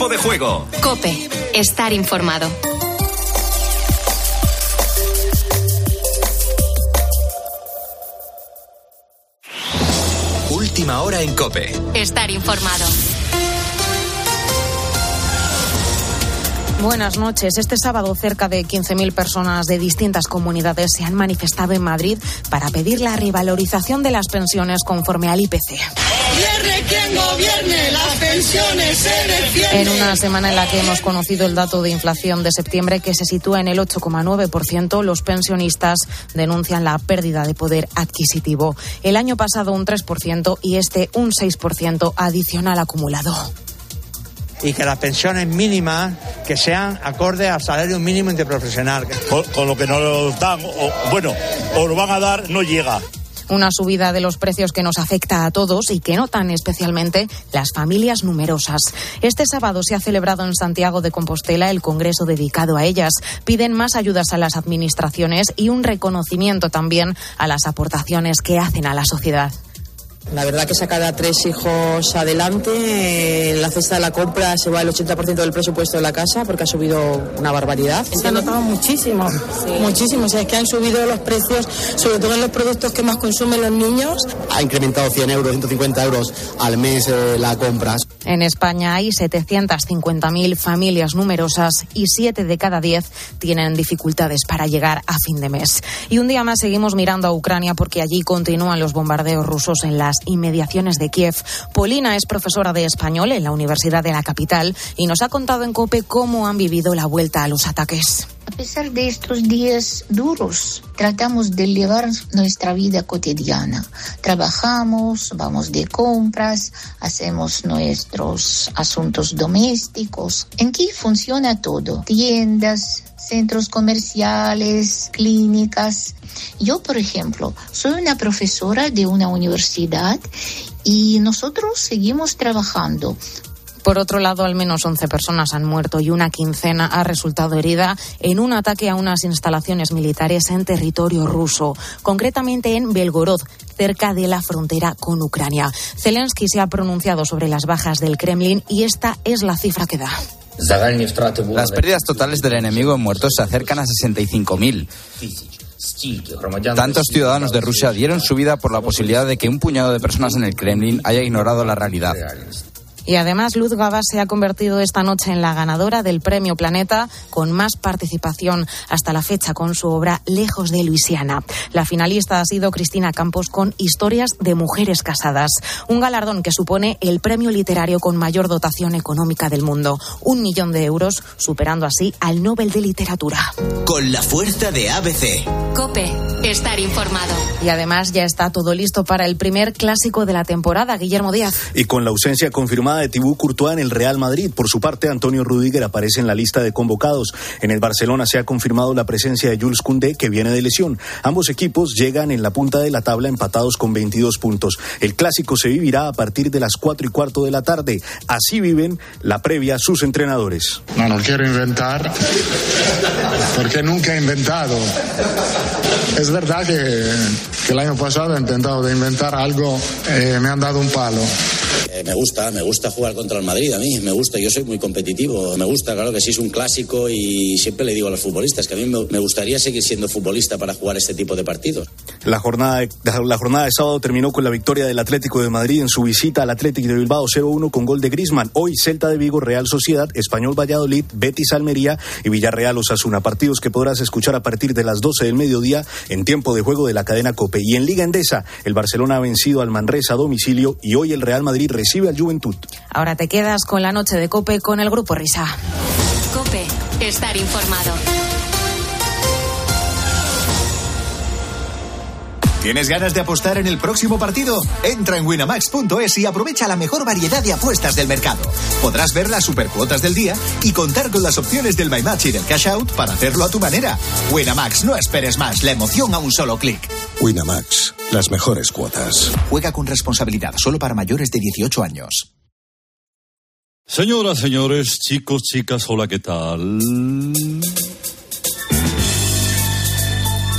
tiempo de juego. Cope, estar informado. Última hora en Cope. Estar informado. Buenas noches. Este sábado cerca de 15.000 personas de distintas comunidades se han manifestado en Madrid para pedir la revalorización de las pensiones conforme al IPC. Gobierne quien gobierne, las pensiones se En una semana en la que hemos conocido el dato de inflación de septiembre que se sitúa en el 8,9%, los pensionistas denuncian la pérdida de poder adquisitivo. El año pasado un 3% y este un 6% adicional acumulado y que las pensiones mínimas que sean acordes al salario mínimo interprofesional. Con, con lo que nos dan, o, bueno, o lo van a dar, no llega. Una subida de los precios que nos afecta a todos y que notan especialmente las familias numerosas. Este sábado se ha celebrado en Santiago de Compostela el congreso dedicado a ellas. Piden más ayudas a las administraciones y un reconocimiento también a las aportaciones que hacen a la sociedad. La verdad que sacar a tres hijos adelante, en la cesta de la compra se va el 80% del presupuesto de la casa porque ha subido una barbaridad. Se ha notado muchísimo, muchísimo. O sea, es que han subido los precios, sobre todo en los productos que más consumen los niños. Ha incrementado 100 euros, 150 euros al mes eh, la compra. En España hay 750.000 familias numerosas y 7 de cada 10 tienen dificultades para llegar a fin de mes. Y un día más seguimos mirando a Ucrania porque allí continúan los bombardeos rusos en las inmediaciones de Kiev. Polina es profesora de español en la Universidad de la capital y nos ha contado en COPE cómo han vivido la vuelta a los ataques. A pesar de estos días duros, tratamos de llevar nuestra vida cotidiana. Trabajamos, vamos de compras, hacemos nuestros asuntos domésticos. En Kiev funciona todo. Tiendas, centros comerciales, clínicas. Yo, por ejemplo, soy una profesora de una universidad y nosotros seguimos trabajando. Por otro lado, al menos 11 personas han muerto y una quincena ha resultado herida en un ataque a unas instalaciones militares en territorio ruso, concretamente en Belgorod, cerca de la frontera con Ucrania. Zelensky se ha pronunciado sobre las bajas del Kremlin y esta es la cifra que da. Las pérdidas totales del enemigo en muertos se acercan a 65.000. Tantos ciudadanos de Rusia dieron su vida por la posibilidad de que un puñado de personas en el Kremlin haya ignorado la realidad. Y además, Luz Gabas se ha convertido esta noche en la ganadora del Premio Planeta con más participación hasta la fecha con su obra Lejos de Luisiana. La finalista ha sido Cristina Campos con Historias de Mujeres Casadas, un galardón que supone el premio literario con mayor dotación económica del mundo, un millón de euros, superando así al Nobel de Literatura. Con la fuerza de ABC. Cope, estar informado. Y además ya está todo listo para el primer clásico de la temporada, Guillermo Díaz. Y con la ausencia confirmada de Tibú Courtois en el Real Madrid. Por su parte, Antonio Rudiger aparece en la lista de convocados. En el Barcelona se ha confirmado la presencia de Jules Koundé, que viene de lesión. Ambos equipos llegan en la punta de la tabla empatados con 22 puntos. El clásico se vivirá a partir de las 4 y cuarto de la tarde. Así viven la previa sus entrenadores. No, no quiero inventar, porque nunca he inventado. Es verdad que, que el año pasado he intentado de inventar algo, eh, me han dado un palo. Eh, me gusta, me gusta jugar contra el Madrid a mí, me gusta, yo soy muy competitivo, me gusta, claro que sí es un clásico y siempre le digo a los futbolistas que a mí me, gustaría seguir siendo futbolista para jugar este tipo de partidos. La jornada, la jornada de sábado terminó con la victoria del Atlético de Madrid en su visita al Atlético de Bilbao 0-1 con gol de Grisman. Hoy Celta de Vigo, Real Sociedad, Español Valladolid, Betis Almería y Villarreal Osasuna. Partidos que podrás escuchar a partir de las 12 del mediodía en tiempo de juego de la cadena Cope. Y en Liga Endesa, el Barcelona ha vencido al Manresa a domicilio y hoy el Real Madrid recibe al Juventud. Ahora te quedas con la noche de Cope con el Grupo Risa. Cope, estar informado. ¿Tienes ganas de apostar en el próximo partido? Entra en winamax.es y aprovecha la mejor variedad de apuestas del mercado. Podrás ver las supercuotas del día y contar con las opciones del My Match y del Cash Out para hacerlo a tu manera. Winamax, no esperes más, la emoción a un solo clic. Winamax, las mejores cuotas. Juega con responsabilidad, solo para mayores de 18 años. Señoras, señores, chicos, chicas, hola, ¿qué tal?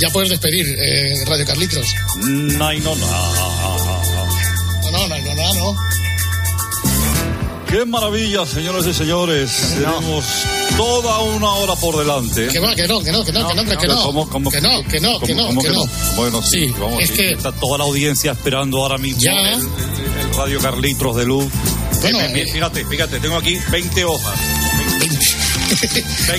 Ya puedes despedir, eh, Radio Carlitos. No, Qué maravilla, señoras y señores. Tenemos toda una hora por delante. Que va, que no, que no, que no, que no, que no. ¿Cómo, cómo, que no, que no, que no, que no. Bueno, sí, Sí, vamos, es sí, que- está toda la audiencia esperando ahora mismo Ya. el, el- el Radio Carlitos de Luz. Bueno, Eh, eh, eh, fíjate, fíjate, tengo aquí 20 hojas. 20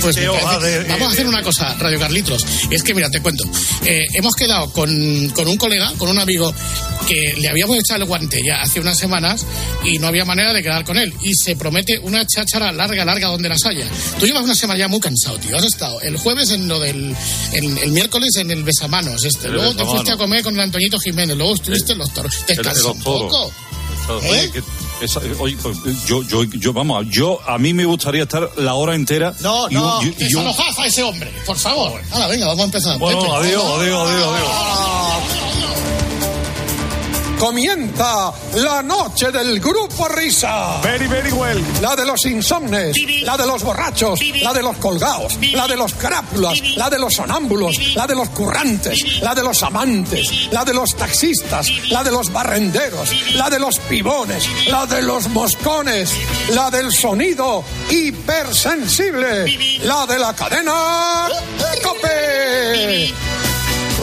Pues parece- vamos a hacer una cosa, Radio Carlitos. Es que, mira, te cuento. Eh, hemos quedado con, con un colega, con un amigo, que le habíamos echado el guante ya hace unas semanas y no había manera de quedar con él. Y se promete una cháchara larga, larga, donde las haya. Tú llevas una semana ya muy cansado, tío. Has estado el jueves en lo del. El, el miércoles en el besamanos, este. El luego te besamanos. fuiste a comer con el Antoñito Jiménez. Luego estuviste en los toros. Descansa un poco. ¿Eh? Esa- oye, pues, yo, yo, yo, vamos, yo, a mí me gustaría estar la hora entera. No, y no, y- y un- desalojad a ese hombre, por favor. Ahora, venga, vamos a empezar. Bueno, adiós, adiós, adiós, adiós. Comienza la noche del grupo Risa. Very, very well. La de los insomnes, la de los borrachos, la de los colgados, la de los crápulas, la de los sonámbulos, la de los currantes, la de los amantes, la de los taxistas, la de los barrenderos, la de los pibones, la de los moscones, la del sonido hipersensible, la de la cadena Cope.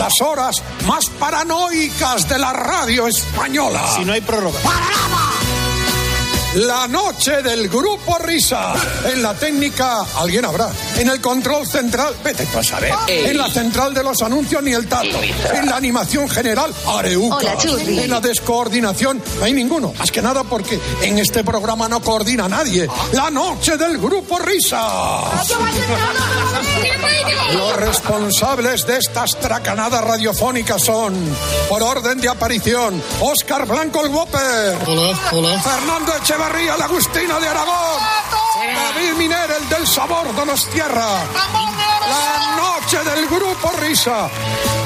Las horas más paranoicas de la radio española. Si no hay prórroga. La noche del grupo Risa. En la técnica, alguien habrá. En el control central, vete tú a saber. En la central de los anuncios, ni el tato. En la animación general, Areuca. Hola. En la descoordinación, no hay ninguno. Más que nada porque en este programa no coordina nadie. La noche del grupo Risa. Los responsables de estas tracanadas radiofónicas son, por orden de aparición, Óscar Blanco el Whopper, Fernando Echevarría, la Agustina de Aragón, David Miner, el del sabor Donostierra, la noche del grupo Risa.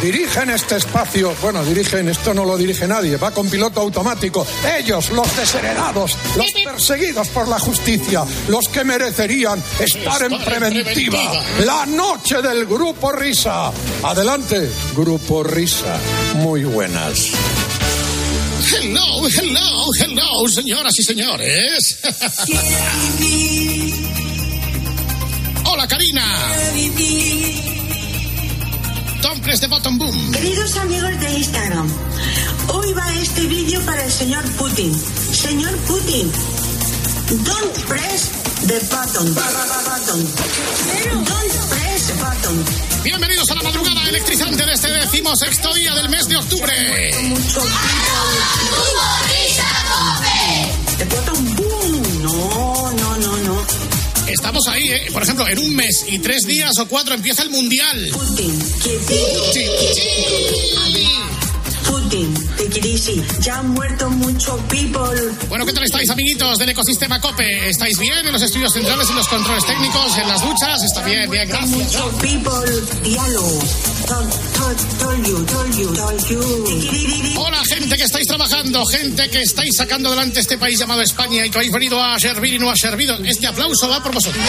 Dirigen este espacio, bueno, dirigen, esto no lo dirige nadie, va con piloto automático. Ellos, los desheredados, los perseguidos por la justicia, los que merecerían estar en preventiva. La noche del grupo Risa. Adelante, grupo Risa. Muy buenas. Hello, hello, hello, señoras y señores. Hola, Karina. Don't press the button boom. Queridos amigos de Instagram, hoy va este vídeo para el señor Putin. Señor Putin, don't press the button. Button. Don't press. Bienvenidos a la madrugada electrizante de este decimosexto día del mes de octubre. No, no, no, no. Estamos ahí, ¿eh? Por ejemplo, en un mes y tres días o cuatro empieza el mundial. Putin, it easy. Ya han muerto mucho people. Bueno, ¿qué tal estáis, amiguitos del ecosistema COPE? ¿Estáis bien en los estudios centrales, en los controles técnicos, en las duchas? Está bien, bien, gracias. Mucho people. Diálogo. Hola, gente que estáis trabajando, gente que estáis sacando adelante este país llamado España y que habéis venido a servir y no ha servido. Este aplauso va por vosotros.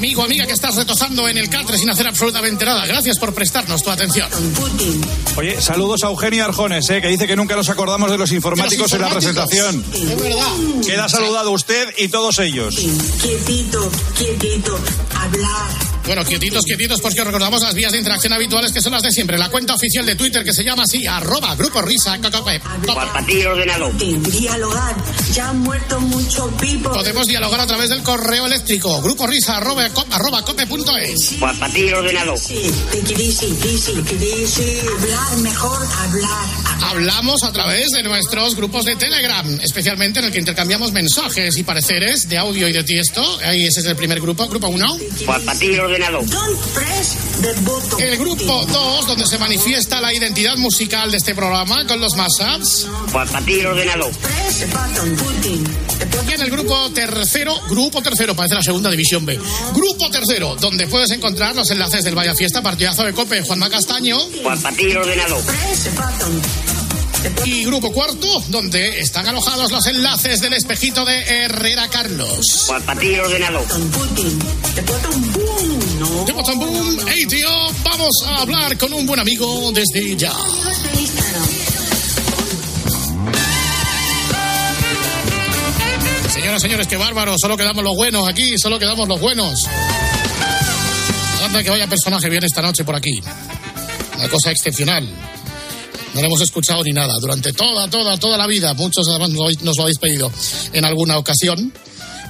Amigo, amiga que estás retozando en el catre sin hacer absolutamente nada. Gracias por prestarnos tu atención. Oye, saludos a Eugenia Arjones, eh, que dice que nunca nos acordamos de los informáticos, en la presentación. Es verdad. Queda saludado usted y todos ellos. Quietito, quietito. Hablar. Bueno, quietitos, quietitos, porque os recordamos las vías de interacción habituales que son las de siempre. La cuenta oficial de Twitter que se llama así, arroba grupo risa, cocope. ordenado. Dialogar. Ya han muerto mucho people. Podemos dialogar a través del correo eléctrico, grupo risa, arroba, arroba cope.es. ordenado. Sí. Hablar mejor, hablar. Hablamos a través de nuestros grupos de Telegram, especialmente en el que intercambiamos mensajes y pareceres de audio y de texto. Ahí ese es el primer grupo, grupo 1. Ordenado. Don't press the button. El grupo 2, donde se manifiesta la identidad musical de este programa con los mashups. ordenado. Press the button. Putin. Y en el grupo tercero, grupo tercero, parece la segunda división B. Grupo tercero, donde puedes encontrar los enlaces del Vaya Fiesta, partidazo de Cope, Juanma Castaño. ordenado. Press the button. Y grupo cuarto, donde están alojados los enlaces del espejito de Herrera Carlos. ordenado. Putin. The Bottom Boom, hey tío, vamos a hablar con un buen amigo desde ya. Señoras, señores, qué bárbaro, solo quedamos los buenos aquí, solo quedamos los buenos. Anda que vaya personaje viene esta noche por aquí. Una cosa excepcional. No lo hemos escuchado ni nada durante toda, toda, toda la vida. Muchos además nos lo habéis pedido en alguna ocasión.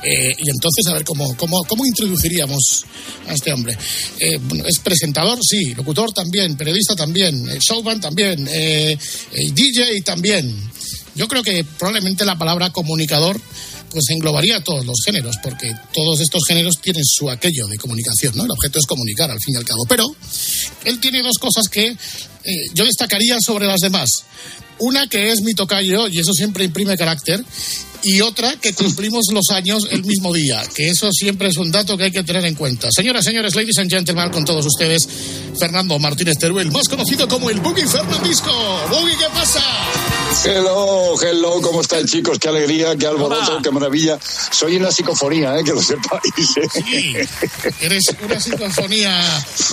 Eh, y entonces, a ver, ¿cómo, cómo, cómo introduciríamos a este hombre? Eh, es presentador, sí, locutor también, periodista también, eh, showman también, DJ también. Yo creo que probablemente la palabra comunicador pues englobaría todos los géneros, porque todos estos géneros tienen su aquello de comunicación, ¿no? El objeto es comunicar, al fin y al cabo. Pero él tiene dos cosas que yo destacaría sobre las demás. Una que es mi tocayo, y eso siempre imprime carácter, y otra que cumplimos los años el mismo día, que eso siempre es un dato que hay que tener en cuenta. Señoras, señores, ladies and gentlemen, con todos ustedes, Fernando Martínez Teruel, más conocido como el Boogie Fernandisco. Boogie, ¿qué pasa? Hello, hello, ¿cómo están chicos? Qué alegría, qué alboroto, qué maravilla. Soy una psicofonía, ¿eh? que lo sepáis. ¿eh? Sí, eres una psicofonía.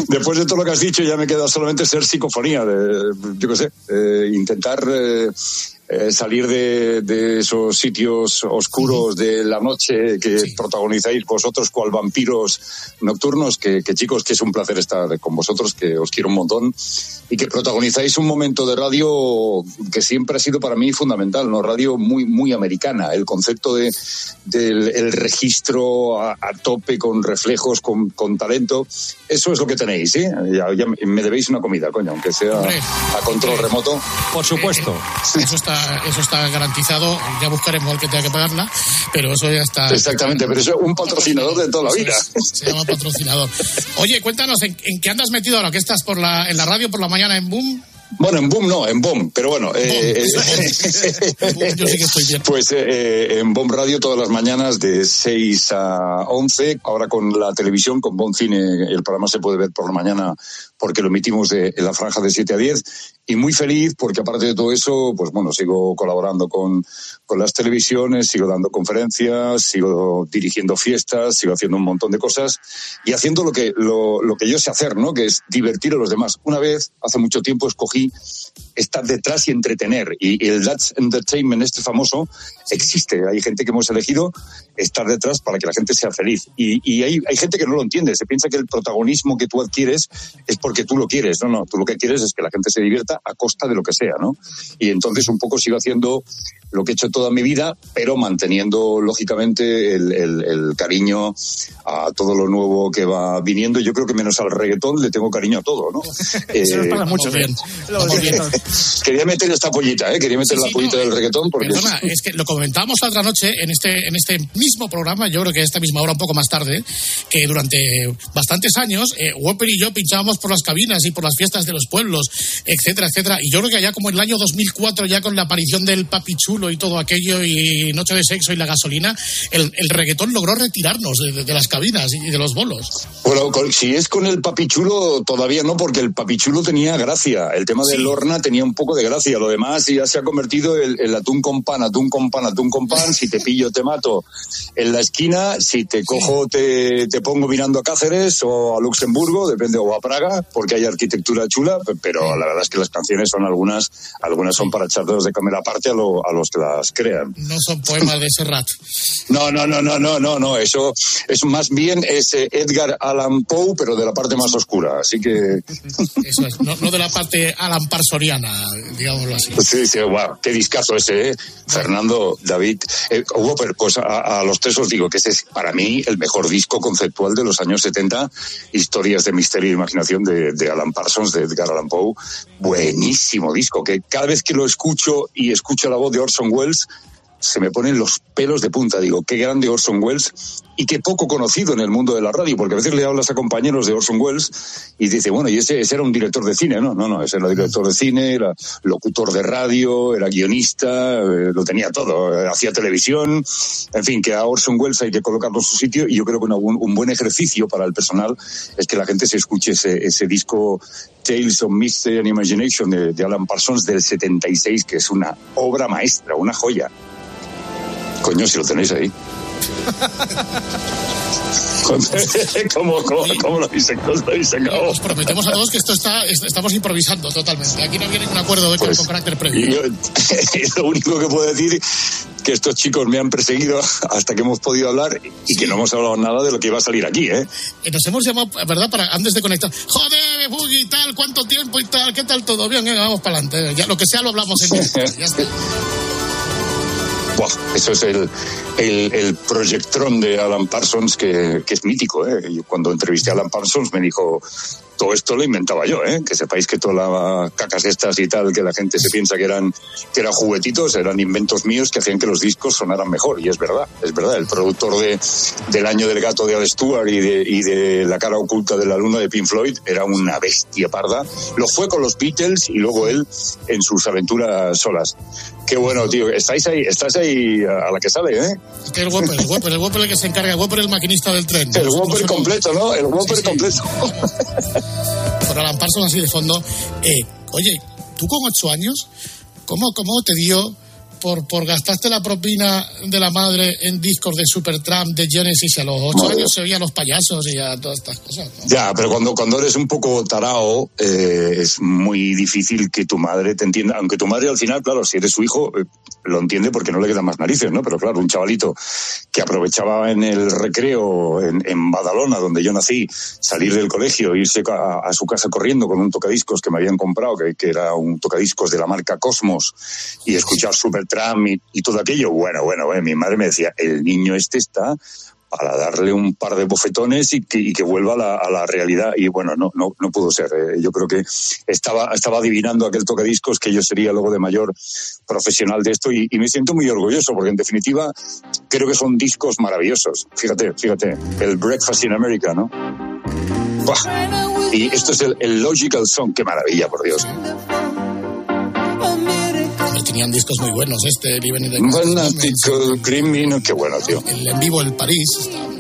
Después de todo lo que has dicho, ya me queda solamente ser psicofonía. De, yo qué sé, eh, intentar eh, eh, salir de, de, esos sitios oscuros de la noche que sí. protagonizáis vosotros cual vampiros nocturnos, que, que, chicos, que es un placer estar con vosotros, que os quiero un montón y que protagonizáis un momento de radio que siempre ha sido para mí fundamental, ¿no? Radio muy, muy americana, el concepto de, del el registro a, a, tope con reflejos, con, con, talento, eso es lo que tenéis, ¿sí? Ya, ya me debéis una comida, coño, aunque sea a control eh, remoto. Por supuesto. Eh, eso está eso está garantizado. Ya buscaremos al que tenga que pagarla, pero eso ya está. Exactamente, pero eso es un patrocinador de toda la vida. Se, llama patrocinador. Oye, cuéntanos, ¿en, ¿en, qué andas metido ahora? ¿Que estás por la, en la radio por la mañana en Boom? Bueno, en Boom no, en Boom, pero bueno. Eh, Yo sí que estoy bien. Pues eh, en Boom Radio todas las mañanas de 6 a 11, ahora con la televisión, con Boom Cine, el programa se puede ver por la mañana porque lo emitimos de, en la franja de 7 a 10 y muy feliz porque aparte de todo eso, pues bueno, sigo colaborando con, con las televisiones, sigo dando conferencias, sigo dirigiendo fiestas, sigo haciendo un montón de cosas y haciendo lo que, lo, lo que yo sé hacer, ¿no? Que es divertir a los demás. Una vez, hace mucho tiempo, escogí estar detrás y entretener. Y, y el Dutch Entertainment, este famoso, existe. Hay gente que hemos elegido estar detrás para que la gente sea feliz. Y, y hay, hay, gente que no lo entiende. Se piensa que el protagonismo que tú adquieres es porque tú lo quieres. No, no. Tú lo que quieres es que la gente se divierta a costa de lo que sea, ¿no? Y entonces un poco sigo haciendo lo que he hecho toda mi vida, pero manteniendo lógicamente el, el, el, cariño a todo lo nuevo que va viniendo. Yo creo que menos al reggaetón le tengo cariño a todo, ¿no? Eso eh, mucho bien. bien. Quería meter esta pollita, ¿eh? Quería meter sí, la sí, pollita no, del reggaetón porque... Perdona, es que lo comentábamos la otra noche en este, en este mismo programa, yo creo que esta misma hora, un poco más tarde, que durante bastantes años, eh, Whopper y yo pinchábamos por las cabinas y por las fiestas de los pueblos, etcétera, etcétera. Y yo creo que allá como en el año 2004, ya con la aparición del Papi Chulo y todo aquello, y Noche de Sexo y la gasolina, el, el reggaetón logró retirarnos de, de, de, las cabinas y de los bolos. Bueno, con, si es con el Papi Chulo, todavía no, porque el Papi Chulo tenía gracia. El tema de sí. Lorna tenía un poco de gracia. Lo demás ya se ha convertido el, el atún con pan, atún con pan, atún con pan. Si te pillo, te mato en la esquina. Si te cojo, te, te, pongo mirando a Cáceres o a Luxemburgo, depende, o a Praga, porque hay arquitectura chula. Pero la verdad es que las canciones son algunas, algunas son para echarlos de cámara aparte a, lo, a los que las crean. No son poemas de Serrat. No, no, no, no, no, no, no. Eso es más bien ese Edgar Allan Poe, pero de la parte más oscura. Así que. Eso es, no, no de la parte Alan Parsoriana, digámoslo así. Sí, sí, wow, qué discazo ese, ¿eh? Fernando, David, eh, Whopper, pues a, a, los tres os digo que ese es para mí el mejor disco conceptual de los años 70, historias de misterio e imaginación de, de Alan Parsons, de Edgar Allan Poe, buenísimo disco, que cada vez que lo escucho y escucho la voz de Orson Welles, se me ponen los pelos de punta. Digo, qué grande Orson Welles y qué poco conocido en el mundo de la radio, porque a veces le hablas a compañeros de Orson Welles y dice, bueno, y ese, era un director de cine, no, no, no, ese era director de cine, era locutor de radio, era guionista, eh, lo tenía todo, eh, hacía televisión, en fin, que a Orson Welles hay que colocarlo en su sitio y yo creo que una, un, un, buen ejercicio para el personal es que la gente se escuche ese, ese disco Tales of Mystery and Imagination de, de Alan Parsons del 76, que es una obra maestra, una joya. Coño, si lo tenéis ahí. ¿Cómo, cómo, cómo lo sacado? Lo sacado? Os prometemos a todos que esto está, est- estamos improvisando totalmente. Aquí no había ningún acuerdo de, Pues, con carácter previo. yo- lo único que puedo decir que estos chicos me han perseguido hasta que hemos podido hablar y que no hemos hablado nada de lo que iba a salir aquí, ¿eh? Eh, Nos hemos llamado, ¿verdad? Para antes de conectar. Joder, Buggy, tal, cuánto tiempo y tal, ¿qué tal todo? Bien, venga, vamos para adelante. Ya, lo que sea lo hablamos en. Ya está. Buah, eso es el, el, el proyectrón de Alan Parsons que, que es mítico. ¿eh? Yo cuando entrevisté a Alan Parsons me dijo, todo esto lo inventaba yo, ¿eh? que sepáis que todas las cacas estas y tal, que la gente se piensa que eran, que eran juguetitos, eran inventos míos que hacían que los discos sonaran mejor. Y es verdad, es verdad. El productor de, del año del gato de Al Stewart y de, y de La cara oculta de la luna de Pink Floyd era una bestia parda. Lo fue con los Beatles y luego él en sus aventuras solas. Qué bueno, tío. Estáis ahí, estás ahí a la que sale, ¿eh? Que el Whopper, el Whopper, el Whopper el que se encarga, el Whopper el maquinista del tren. El Whopper completo, ¿no? El Whopper Sí, sí. completo. Por Alan Parsons así de fondo. Eh, oye, tú con ocho años, ¿cómo, cómo te dio por, por gastaste la propina de la madre en discos de Supertramp, de Genesis? A los ocho Madre. años se oían los payasos y a todas estas cosas. ¿no? Ya, pero cuando, cuando eres un poco tarao, eh, es muy difícil que tu madre te entienda. Aunque tu madre al final, claro, si eres su hijo, eh, lo entiende porque no le quedan más narices, ¿no? Pero claro, un chavalito que aprovechaba en el recreo en, en Badalona, donde yo nací, salir del colegio, irse a, su casa corriendo con un tocadiscos que me habían comprado, que, que era un tocadiscos de la marca Cosmos, y escuchar Supertramp y, y todo aquello. Bueno, bueno, eh, mi madre me decía, el niño este está para darle un par de bofetones y que, y que vuelva a la, a la realidad. Y bueno, no, no, no pudo ser. eh. Yo creo que estaba, estaba adivinando aquel tocadiscos que yo sería luego de mayor profesional de esto y, y me siento muy orgulloso porque en definitiva creo que son discos maravillosos. Fíjate, fíjate, el Breakfast in America, ¿no? Buah. Y esto es el, el Logical Song, qué maravilla, por Dios. Tenían discos muy buenos, este, Living in the Fanatical Criminal, qué bueno, tío. el en vivo el París. está-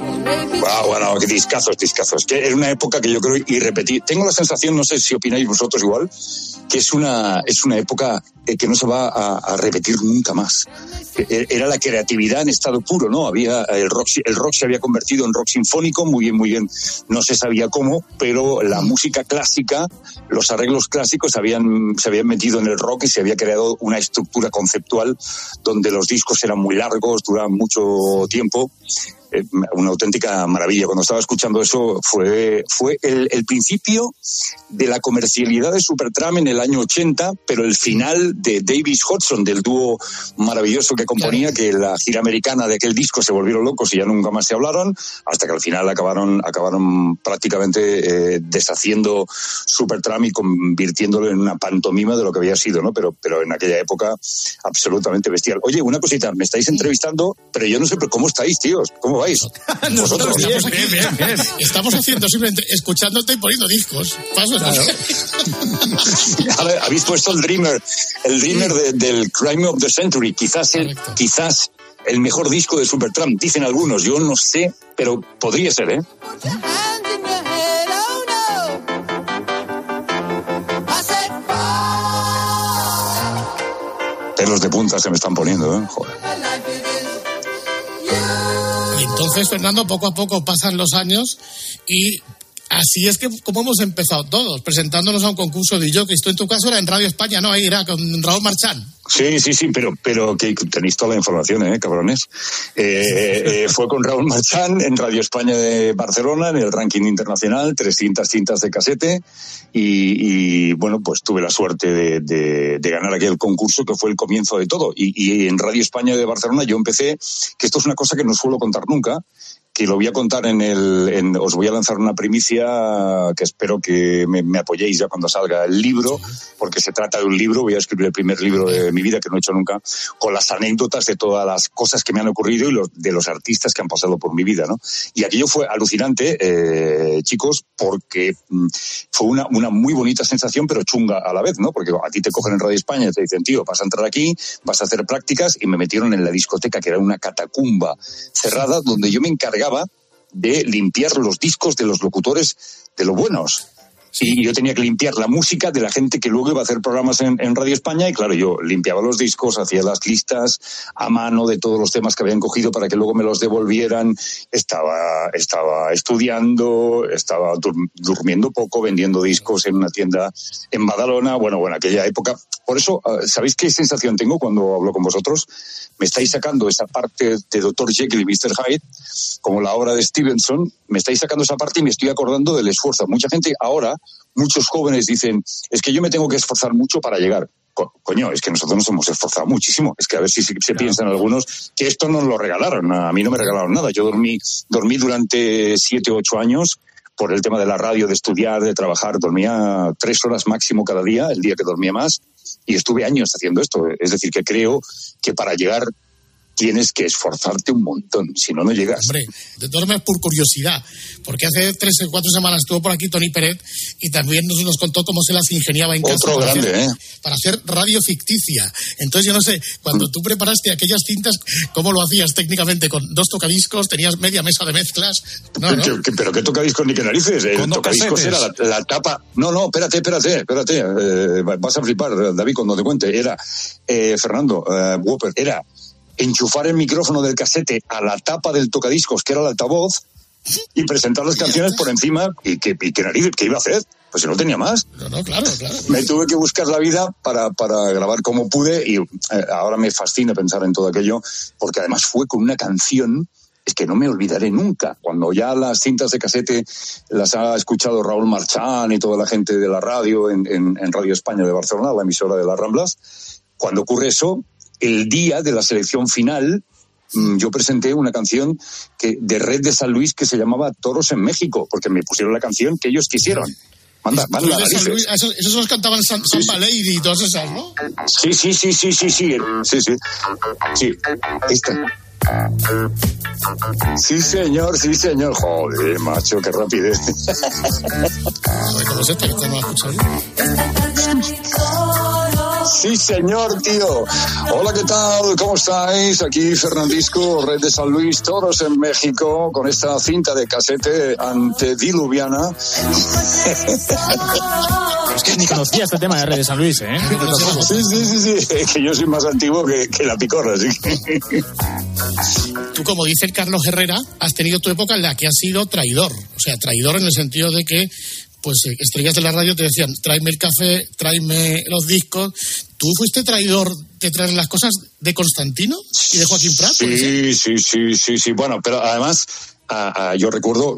Wow, bueno, qué discazos, discazos. Que era una época que yo creo irrepetible. Tengo la sensación, no sé si opináis vosotros igual, que es una, es una época eh, que no se va a, repetir nunca más. Eh, Era la creatividad en estado puro, ¿no? Había el rock, el rock se había convertido en rock sinfónico, muy bien, muy bien. No se sabía cómo, pero la música clásica, los arreglos clásicos habían, se habían metido en el rock y se había creado una estructura conceptual donde los discos eran muy largos, duraban mucho tiempo una auténtica maravilla. Cuando estaba escuchando eso fue, fue el, el principio de la comercialidad de Supertram en el año 80, pero el final de Davis Hodgson, del dúo maravilloso que componía, que la gira americana de aquel disco se volvieron locos y ya nunca más se hablaron, hasta que al final acabaron, acabaron prácticamente eh, deshaciendo Supertram y convirtiéndolo en una pantomima de lo que había sido, ¿no? Pero, pero en aquella época absolutamente bestial. Oye, una cosita, me estáis entrevistando, pero yo no sé pero cómo estáis, tíos, ¿cómo vais? Nosotros aquí, bien, bien. Estamos haciendo simplemente escuchándote y poniendo discos. Paso, Ahora, Habéis puesto el Dreamer, el Dreamer de- del Crime of the Century, quizás el, quizás el mejor disco de Supertramp, dicen algunos, yo no sé, pero podría ser, ¿eh? Pelos de punta se me están poniendo, ¿eh? Joder. Entonces, Fernando, poco a poco pasan los años y así es que como hemos empezado todos, presentándonos a un concurso de yo, que esto en tu caso era en Radio España, ¿no? Ahí era con Raúl Marchán. Sí, sí, sí, pero, pero que tenéis toda la información, ¿eh, cabrones? Eh, eh, fue con Raúl Marchán en Radio España de Barcelona, en el ranking internacional, 300 cintas de casete, y, bueno, pues tuve la suerte de ganar aquel concurso que fue el comienzo de todo. Y, y en Radio España de Barcelona yo empecé, que esto es una cosa que no suelo contar nunca, que lo voy a contar en el, en- os voy a lanzar una primicia que espero que me, me apoyéis ya cuando salga el libro, porque se trata de un libro, voy a escribir el primer libro de mi vida que no he hecho nunca, con las anécdotas de todas las cosas que me han ocurrido y los, de los artistas que han pasado por mi vida, ¿no? Y aquello fue alucinante, eh, chicos, porque mm, fue una, una muy bonita sensación, pero chunga a la vez, ¿no? Porque a ti te cogen en Radio España y te dicen, tío, vas a entrar aquí, vas a hacer prácticas, y me metieron en la discoteca, que era una catacumba cerrada, donde yo me encargaba de limpiar los discos de los locutores de los buenos. Y yo tenía que limpiar la música de la gente que luego iba a hacer programas en, Radio España y claro, yo limpiaba los discos, hacía las listas a mano de todos los temas que habían cogido para que luego me los devolvieran. Estaba, estaba estudiando, estaba dur- durmiendo poco, vendiendo discos en una tienda en Badalona. Bueno, bueno, aquella época. Por eso, ah, ¿sabéis qué sensación tengo cuando hablo con vosotros? Me estáis sacando esa parte de Dr. Jekyll y Mr. Hyde, como la obra de Stevenson, me estáis sacando esa parte y me estoy acordando del esfuerzo. Mucha gente ahora, muchos jóvenes dicen, es que yo me tengo que esforzar mucho para llegar. Co- Coño, es que nosotros nos hemos esforzado muchísimo. Es que a ver si se, se piensan algunos que esto nos lo regalaron. A mí no me regalaron nada. Yo dormí, dormí durante siete o ocho años por el tema de la radio, de estudiar, de trabajar. Dormía tres horas máximo cada día, el día que dormía más. Y estuve años haciendo esto. Es decir, que creo que para llegar tienes que esforzarte un montón. Si no, no llegas. Hombre, de todas maneras por curiosidad, porque hace tres o cuatro semanas estuvo por aquí Tony Peret y también nos, nos contó cómo se las ingeniaba en casa Otro para grande, hacer, ¿eh? para hacer radio ficticia. Entonces yo no sé, cuando tú preparaste aquellas cintas, ¿cómo lo hacías técnicamente? ¿Con dos tocadiscos? ¿Tenías media mesa de mezclas? No, no. ¿Qué- qué- ¿Pero qué tocadiscos ni qué narices? Dos tocadiscos era la tapa. No, no, espérate, espérate, espérate. eh, vas a flipar, David, cuando te cuente. Era, eh, Fernando, eh, Whopper, era enchufar el micrófono del casete a la tapa del tocadiscos, que era el altavoz, y presentar las canciones por encima. ¿Y qué, y qué narices? ¿Qué iba a hacer? Pues si no tenía más. No, no, claro, claro. Me tuve que buscar la vida para, para grabar como pude y eh, ahora me fascina pensar en todo aquello, porque además fue con una canción es que no me olvidaré nunca. Cuando ya las cintas de casete las ha escuchado Raúl Marchán y toda la gente de la radio en, en- en Radio España de Barcelona, la emisora de las Ramblas, cuando ocurre eso, el día de la selección final, mm, yo presenté una canción que, de Red de San Luis que se llamaba Toros en México, porque me pusieron la canción que ellos quisieron. Manda, manda Luis. Luis, esos, esos los cantaban San, Samba Lady y todas esas, ¿no? Sí, sí, sí, sí, sí, sí, sí, sí. Sí, esta. Sí, señor, sí, señor. Joder, macho, qué rapidez. Ver cómo es esta, que Sí, señor, tío. Hola, ¿qué tal? ¿Cómo estáis? Aquí Fernandisco, Red de San Luis, Toros en México, con esta cinta de casete antediluviana. Es que ni conocía este tema de Red de San Luis, ¿eh? Sí, sí, sí, sí. Es que yo soy más antiguo que, que la picorra, así que... Tú, como dice el Carlos Herrera, has tenido tu época en la que has sido traidor. O sea, traidor en el sentido de que, pues, eh, estrellas de la radio te decían, tráeme el café, tráeme los discos. ¿Tú fuiste traidor de traer las cosas de Constantino y de Joaquín Prat? Sí, sí, sí, sí, sí. Bueno, pero además, ah, ah, yo recuerdo,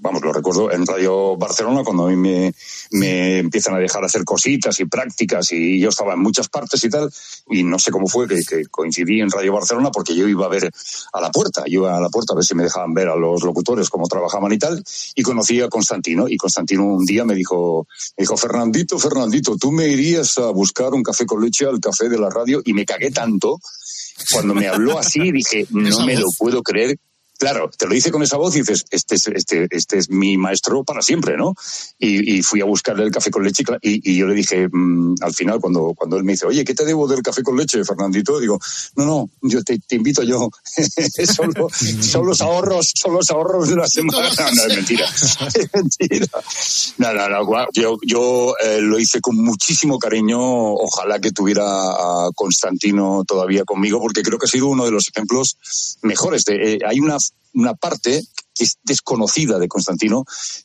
vamos, lo recuerdo en Radio Barcelona cuando a mí me, me empiezan a dejar hacer cositas y prácticas y yo estaba en muchas partes y tal, y no sé cómo fue que, que coincidí en Radio Barcelona porque yo iba a ver a la puerta, yo iba a la puerta a ver si me dejaban ver a los locutores cómo trabajaban y tal, y conocí a Constantino, y Constantino un día me dijo, me dijo, Fernandito, Fernandito, tú me irías a buscar un café con leche al café de la radio, y me cagué tanto cuando me habló así dije, no me lo puedo creer. Claro, te lo dice con esa voz y dices, este es, este, este es mi maestro para siempre, ¿no? Y, y fui a buscarle el café con leche y y, yo le dije, mm, al final, cuando, cuando él me dice, oye, ¿qué te debo del café con leche, Fernandito? Digo, no, no, yo te, te invito yo. son, lo- son los ahorros, son los ahorros de una semana. No, no, es mentira. Es mentira. No, no, no, yo, yo eh, lo hice con muchísimo cariño. Ojalá que tuviera a Constantino todavía conmigo, porque creo que ha sido uno de los ejemplos mejores. De, eh, hay una, una parte que es desconocida de Constantino,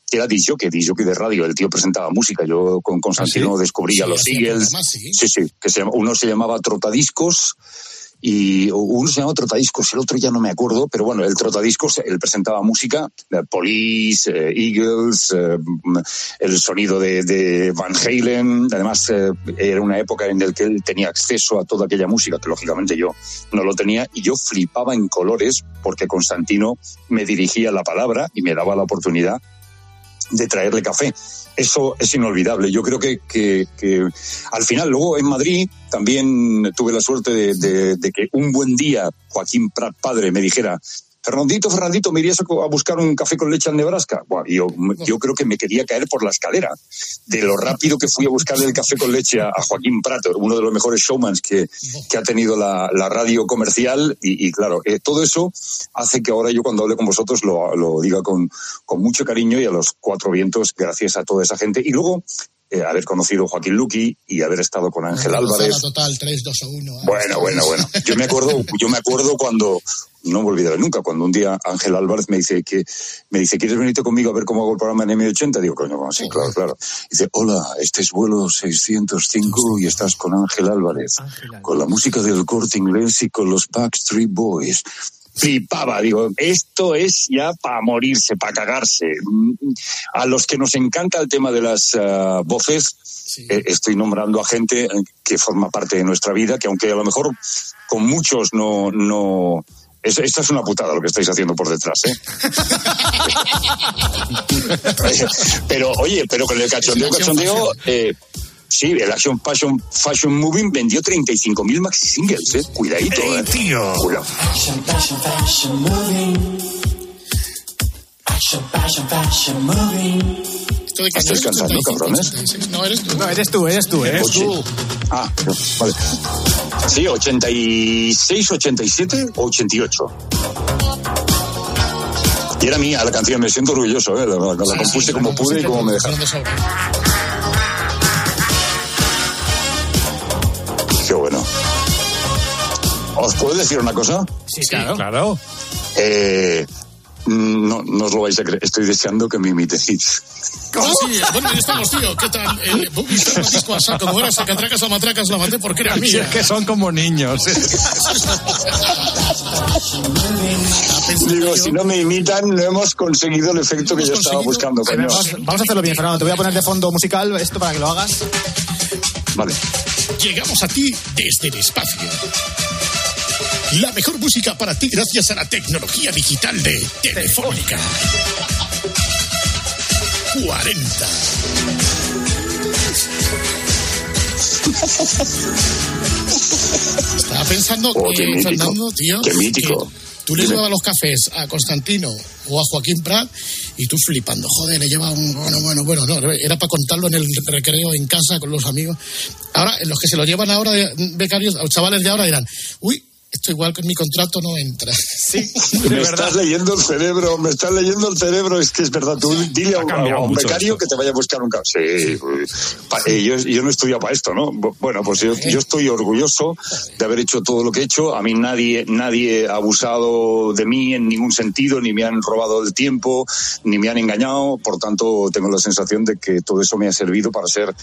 que era disjockey, disjockey de radio. El tío presentaba música. Yo con Constantino descubría Sí, los Eagles. sí. Sí, sí, que se uno se llamaba Trotadiscos y uno se llamaba Trotadiscos, el otro ya no me acuerdo, pero bueno, el Trotadiscos, él presentaba música, Police, eh, Eagles, eh, el sonido de, de Van Halen, además eh, era una época en la que él tenía acceso a toda aquella música, que lógicamente yo no lo tenía, y yo flipaba en colores porque Constantino me dirigía la palabra y me daba la oportunidad de traerle café. Eso es inolvidable. Yo creo que, que, al final, luego en Madrid, también tuve la suerte de, de- de que un buen día Joaquín Prat padre me dijera, Fernandito, Fernandito, ¿me irías a, buscar un café con leche al Nebraska? Buah, yo, creo que me quería caer por la escalera de lo rápido que fui a buscarle el café con leche a, Joaquín Prato, uno de los mejores showmans que, que ha tenido la, radio comercial. Y, y claro, eh, todo eso hace que ahora yo cuando hable con vosotros lo, lo diga con, con mucho cariño y a los cuatro vientos, gracias a toda esa gente. Y luego eh, haber conocido a Joaquín Luqui y haber estado con Ángel Álvarez. Total, 3, 2 a 1. Bueno, bueno, bueno. Yo me acuerdo, yo me acuerdo cuando, no me olvidaré nunca, cuando un día Ángel Álvarez me dice que, me dice, ¿quieres venirte conmigo a ver cómo hago el programa en M80? Digo, coño, bueno, sí, claro, claro. Dice, hola, este es vuelo 605 y estás con Ángel Álvarez, con la música del corte inglés y con los Backstreet Boys. Flipaba, digo, esto es ya para morirse, para cagarse. Mm, A los que nos encanta el tema de las ah, voces, eh, estoy nombrando a gente eh, que forma parte de nuestra vida, que aunque a lo mejor con muchos no, no, es- esta es una putada lo que estáis haciendo por detrás, ¿eh? pero, oye, pero con el cachondeo, cachondeo, eh, sí, el Action Fashion, Fashion Moving vendió 35.000 maxi singles, ¿eh? Cuidadito, ¿eh? tío! Cuidado. Fashion, fashion, fashion moving. Fashion, fashion, fashion moving. Estáis cantando, cabrones. No, eres tú. No, eres tú, eres tú, eres Oye. tú. Ah, vale. Sí, 86, 87 o 88. Y era mía la canción, me siento orgulloso, ¿eh? La, la- la compuse como pude y como me dejaron. ¿Os puedo decir una cosa? Sí, claro. claro. Eh, no, no os lo vais a creer. Estoy deseando que me imitéis. Ah, sí, bueno, ya estamos, tío. ¿Qué tal? El Boogie Francisco a saco. Como era sacatracas o matracas, la maté porque era mía. es que son como niños. Digo, si no me imitan, no hemos conseguido el efecto que yo estaba buscando, coño. Vamos, vamos a hacerlo bien, Fernando. Te voy a poner de fondo musical esto para que lo hagas. Vale. Llegamos a ti desde el espacio. La mejor música para ti gracias a la tecnología digital de Telefónica. 40. Estaba pensando Oh, mítico. Fernando, tío, Qué mítico. que tú le llevabas los cafés a Constantino o a Joaquín Prat y tú flipando, joder, le lleva un... Bueno, bueno, bueno, no, era para contarlo en el recreo en casa con los amigos. Ahora, los que se lo llevan ahora, becarios, o chavales de ahora dirán, uy, esto igual que en mi contrato no entra. Sí, Me estás leyendo el cerebro, me estás leyendo el cerebro, es que es verdad. Tú dile a un, a un becario que te vaya a buscar un café. Sí, pues, eh, yo, yo no he estudiado para esto, ¿no? Bu- Bueno, pues yo, yo estoy orgulloso de haber hecho todo lo que he hecho. A mí nadie, nadie ha abusado de mí en ningún sentido, ni me han robado el tiempo, ni me han engañado. Por tanto, tengo la sensación de que todo eso me ha servido para ser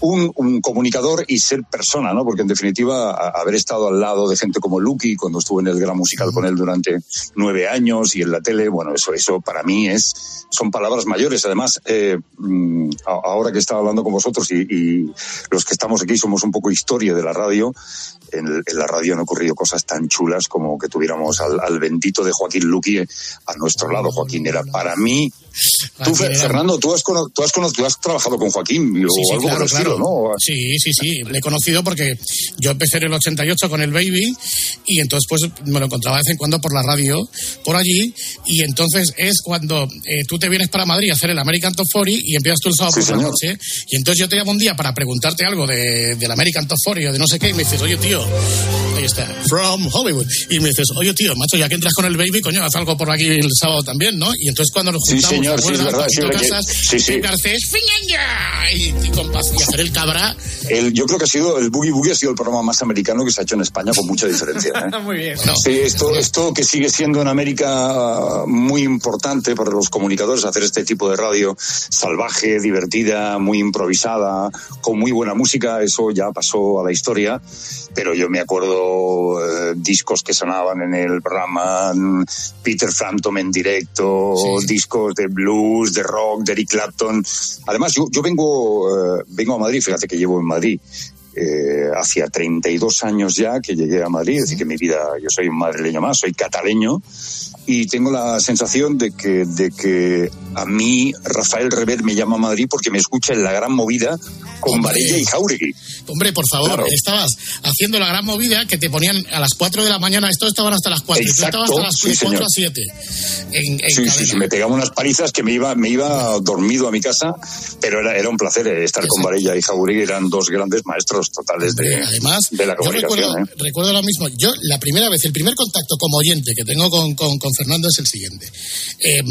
un, un comunicador y ser persona, ¿no? Porque en definitiva, a- haber estado al lado de gente como Lucky, cuando estuve en el Gran Musical con él durante nueve años y en la tele, bueno, eso, eso para mí es, son palabras mayores. Además, eh, mm, ahora que estaba hablando con vosotros y, y los que estamos aquí somos un poco historia de la radio, en, en la radio han ocurrido cosas tan chulas como que tuviéramos al, al bendito de Joaquín Luqui a nuestro lado. Joaquín era para mí. Tú, Fernando, tú has, cono- tú, has tú has trabajado con Joaquín o Sí, sí, algo por claro, el estilo, claro. ¿no? Sí, sí, sí. Le he conocido porque yo empecé en el 88 con el Baby y entonces pues me lo encontraba de vez en cuando por la radio, por allí, y entonces es cuando eh, tú te vienes para Madrid a hacer el American Top 40 y empiezas tú el sábado Sí, por la señor. noche, y entonces yo te llamo un día para preguntarte algo de, del American Top 40 o de no sé qué, y me dices, oye tío, ahí está, from Hollywood, y me dices, oye tío, macho, ya que entras con el Baby, coño, haz algo por aquí el sábado también, ¿no? Y entonces cuando nos Sí, juntamos, señor, ¿te sí, es verdad, sí, Casas, sí, sí. Garcés, ¡Fiñaña! y, y con paz, y hacer el cabra, El, yo creo que ha sido el Boogie Boogie ha sido el programa más americano que se ha hecho en España con mucha diferencia. ¿Eh? Muy bien. Sí, esto, esto que sigue siendo en América muy importante para los comunicadores, hacer este tipo de radio salvaje, divertida, muy improvisada, con muy buena música, eso ya pasó a la historia. Pero yo me acuerdo eh, discos que sonaban en el programa, mm, Peter Frampton en directo, discos de blues, de rock, de Eric Clapton. Además, yo, yo vengo, eh, vengo a Madrid, fíjate que llevo en Madrid eh, hacia 32 años ya que llegué a Madrid, es decir, que mi vida, yo soy un madrileño más, soy cataleño, y tengo la sensación de que, de que a mí Rafael Rever me llama a Madrid porque me escucha en la gran movida con Varela y Jauregui. Hombre, por favor, Claro. estabas haciendo la gran movida que te ponían a las 4 de la mañana, estos estaban hasta las 4, y tú Exacto, estabas hasta las sí, 4 señor. a 7. En, en Sí, sí, sí, me pegaba unas palizas que me iba, me iba dormido a mi casa, pero era, era un placer eh, estar con Varela y Jauregui, eran dos grandes maestros totales de, Además, de la yo comunicación. recuerdo, ¿eh? recuerdo ahora mismo, yo la primera vez, el primer contacto como oyente que tengo con, con, con Fernando es el siguiente. Eh,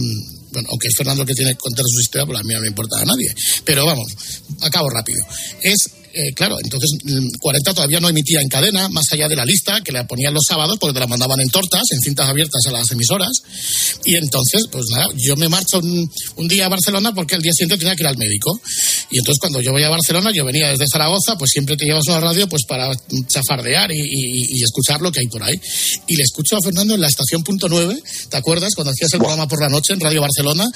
bueno, aunque es Fernando el que tiene que contar su historia, pues a mí no me importa a nadie. Pero vamos, acabo rápido. Es, eh, claro, entonces mm, 40 todavía no emitía en cadena, más allá de la lista, que la ponían los sábados porque te la mandaban en tortas, en cintas abiertas a las emisoras. Y entonces, pues nada, yo me marcho un, un día a Barcelona porque el día siguiente tenía que ir al médico. Y entonces cuando yo voy a Barcelona, yo venía desde Zaragoza, pues siempre te llevas a la radio pues para chafardear y, y- y escuchar lo que hay por ahí. Y le escucho a Fernando en la estación punto nueve, ¿te acuerdas? Cuando hacías el programa por la noche en Radio Barcelona.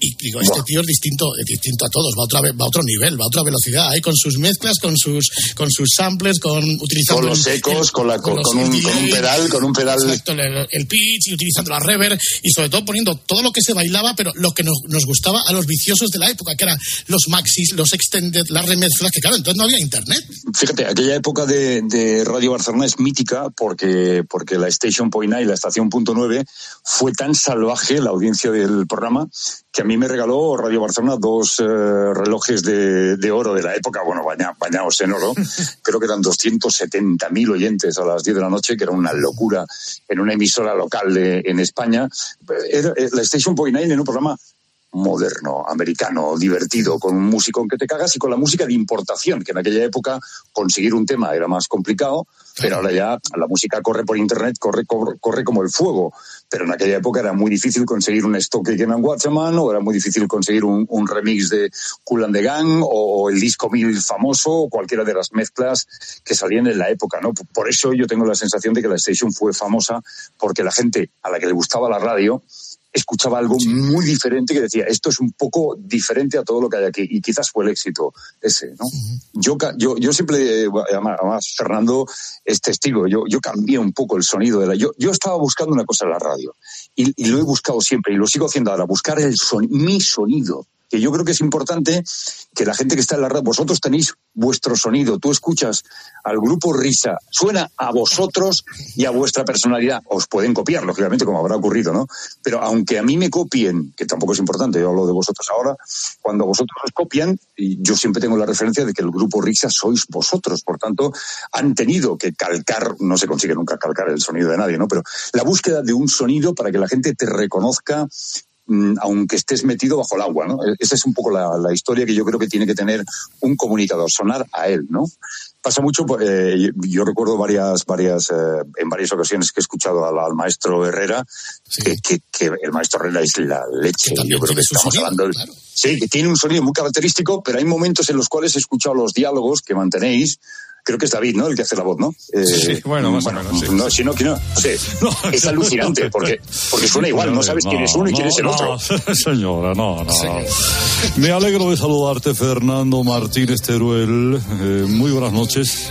Y digo, este tío es distinto, es distinto a todos, va a, otra, va a otro nivel, va a otra velocidad, ahí con sus mezclas, con sus, con sus samplers, con utilizando Con los ecos, el- con, la, con, con un, con un pedal, con un pedal. Exacto, el, el pitch y utilizando la reverb y sobre todo poniendo todo lo que se bailaba, pero lo que nos, nos gustaba a los viciosos de la época, que eran los maxis, los extended, las remezclas, que claro, entonces no había internet. Fíjate, aquella época de, de Radio Barcelona es mítica porque, porque la Station Point Nine, la estación punto nueve, fue tan salvaje la audiencia del programa que a mí me regaló Radio Barcelona dos eh, relojes de, de oro de la época, bueno, baña- bañados en oro. Creo que eran 270.000 oyentes a las 10 de la noche, que era una locura en una emisora local de- en España. Era- eh, la Station Point Nine en un programa moderno, americano, divertido, con un músico que te cagas y con la música de importación, que en aquella época conseguir un tema era más complicado, pero ahora ya la música corre por internet, corre, corre, corre como el fuego. Pero en aquella época era muy difícil conseguir un stock que en Watchman, o era muy difícil conseguir un, un remix de Cool and the Gang, o, o el disco mil famoso, o cualquiera de las mezclas que salían en la época, ¿no? Por eso yo tengo la sensación de que la Station fue famosa, porque la gente a la que le gustaba la radio, escuchaba algo muy diferente que decía, esto es un poco diferente a todo lo que hay aquí. Y quizás fue el éxito ese, ¿no? yo, yo, yo siempre, eh, además, además, Fernando es testigo, yo, yo cambié un poco el sonido de la... Yo, yo estaba buscando una cosa en la radio y, y lo he buscado siempre y lo sigo haciendo ahora, buscar el son, mi sonido. Que yo creo que es importante que la gente que está en la radio, vosotros tenéis vuestro sonido, tú escuchas al grupo Risa, suena a vosotros y a vuestra personalidad. Os pueden copiar, lógicamente, como habrá ocurrido, ¿no? Pero aunque a mí me copien, que tampoco es importante, yo hablo de vosotros ahora, cuando vosotros os copian, yo siempre tengo la referencia de que el grupo Risa sois vosotros, por tanto, han tenido que calcar, no se consigue nunca calcar el sonido de nadie, ¿no? Pero la búsqueda de un sonido para que la gente te reconozca aunque estés metido bajo el agua, ¿no? E- Esa es un poco la, la historia que yo creo que tiene que tener un comunicador, sonar a él, ¿no? Pasa mucho, eh, yo- recuerdo varias, varias, eh, en varias ocasiones que he escuchado al, al maestro Herrera, que, que, que el maestro Herrera es la leche. Yo creo que estamos hablando. Sí, que tiene un sonido muy característico, pero hay momentos en los cuales he escuchado los diálogos que mantenéis. Creo que es David, ¿no? El que hace la voz, ¿no? Eh, Sí, bueno, más o menos, sí. No, si no, no. no es alucinante, porque, porque suena igual, no sabes quién es uno y quién es el otro. señora, no, no. Me alegro de saludarte, Fernando Martínez Teruel. Eh, muy buenas noches.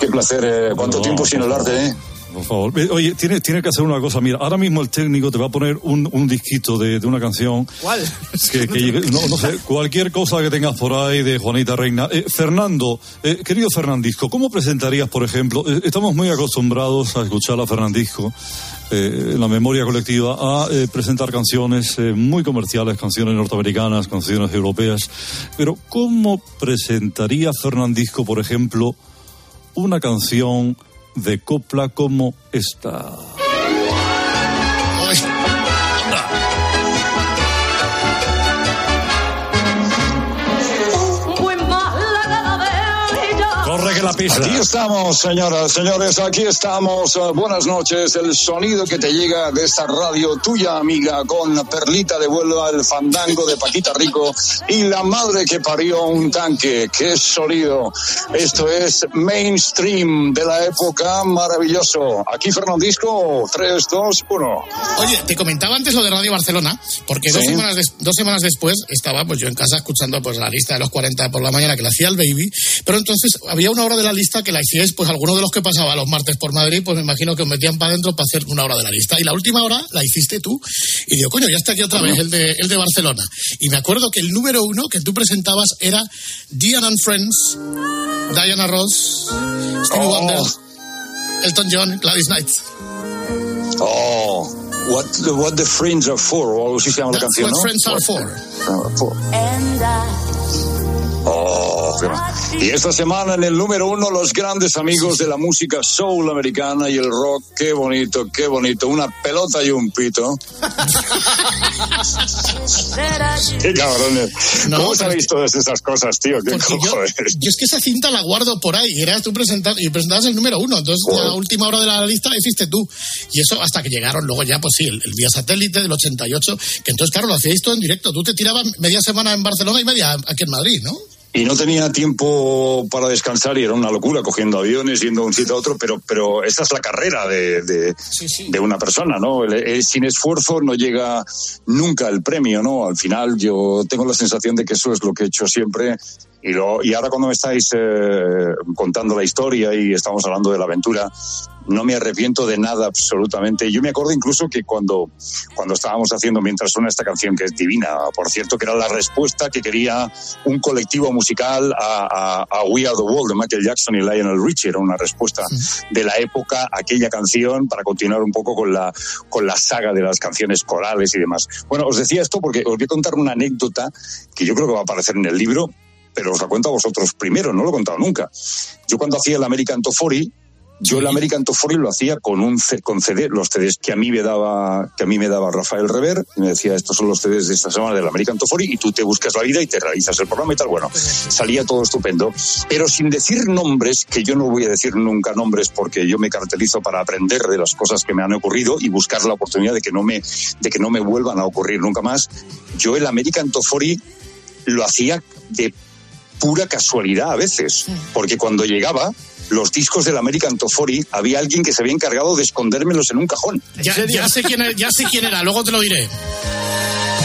Qué placer, eh, cuánto tiempo sin hablarte. ¿eh? Por favor. Eh, Oye, tiene, tiene que hacer una cosa. Mira, ahora mismo el técnico te va a poner un, un disquito de, de una canción. ¿Cuál? Que, que no, no sé, cualquier cosa que tengas por ahí de Juanita Reina. Eh, Fernando, eh, querido Fernandisco, ¿cómo presentarías, por ejemplo? eh, estamos muy acostumbrados a escuchar a Fernandisco. eh, en la memoria colectiva a presentar canciones eh, muy comerciales, canciones norteamericanas, canciones europeas. Pero ¿cómo presentaría Fernandisco, por ejemplo, una canción de copla como esta? Que la pisa. Aquí estamos, señoras, señores, aquí estamos. Eh, buenas noches. El sonido que te llega de esta radio tuya, amiga, con Perlita de vuelo al fandango de Paquita Rico y la madre que parió un tanque. ¡Qué sonido! Esto es mainstream de la época maravilloso. Aquí Fernandisco, 3, 2, 1. Oye, te comentaba antes lo de Radio Barcelona, porque dos, Sí. semanas des- dos semanas después estaba pues yo en casa escuchando pues la lista de los 40 por la mañana que la hacía el Baby, pero entonces había había una hora de la lista que la hicierais, pues alguno de los que pasaba los martes por Madrid, pues me imagino que os metían para adentro para hacer una hora de la lista. Y la última hora la hiciste tú. Y digo, coño, ya está aquí otra vez el de, el de Barcelona. Y me acuerdo que el número uno que tú presentabas era Diane and Friends, Diana Ross, Stevie Oh. Wonder, Elton John, Gladys Knight. Oh, what, the- what the Friends are for, o algo así se llama la That's canción, what ¿no? friends are for. For. Oh, y esta semana en el número uno los grandes amigos de la música soul americana y el rock. Qué bonito, qué bonito. Una pelota y un pito. qué cabrones. ¿Cómo sabéis todas esas cosas, tío? ¿Qué yo, yo es que esa cinta la guardo por ahí. y Eras tú presentando y presentabas el número uno. Entonces, la última hora de la lista la hiciste tú. Y eso hasta que llegaron luego ya, pues sí, el, el día satélite del 88. Que entonces, claro, lo hacíais todo en directo. Tú te tirabas media semana en Barcelona y media aquí en Madrid, ¿no? Y no tenía tiempo para descansar y era una locura cogiendo aviones, yendo de un sitio a otro, pero, pero esa es la carrera de, de, de una persona, ¿no? El- el- sin esfuerzo no llega nunca el premio, ¿no? Al final yo tengo la sensación de que eso es lo que he hecho siempre. Y, lo, y ahora cuando me estáis eh, contando la historia y estamos hablando de la aventura, no me arrepiento de nada absolutamente. Yo me acuerdo incluso que cuando, cuando estábamos haciendo mientras suena esta canción, que es divina, por cierto, que era la respuesta que quería un colectivo musical a, a- a We Are the World de Michael Jackson y Lionel Richie. Era una respuesta de la época a aquella canción para continuar un poco con la, con la saga de las canciones corales y demás. Bueno, os decía esto porque os voy a contar una anécdota que yo creo que va a aparecer en el libro, pero os la cuento a vosotros primero, no lo he contado nunca. Yo cuando hacía el American Tofori, yo el American Tofori lo hacía con un C- con CD, los CDs que a mí me daba que a mí me daba Rafael Rever y me decía estos son los CDs de esta semana del American Tofori y tú te buscas la vida y te realizas el programa y tal. Bueno, salía todo estupendo, pero sin decir nombres, que yo no voy a decir nunca nombres porque yo me caracterizo para aprender de las cosas que me han ocurrido y buscar la oportunidad de que no me de que no me vuelvan a ocurrir nunca más. Yo el American Tofori lo hacía de pura casualidad a veces, porque cuando llegaba los discos del American Tofori había alguien que se había encargado de escondérmelos en un cajón. Ya, ya sé quién era, ya sé quién era, luego te lo diré.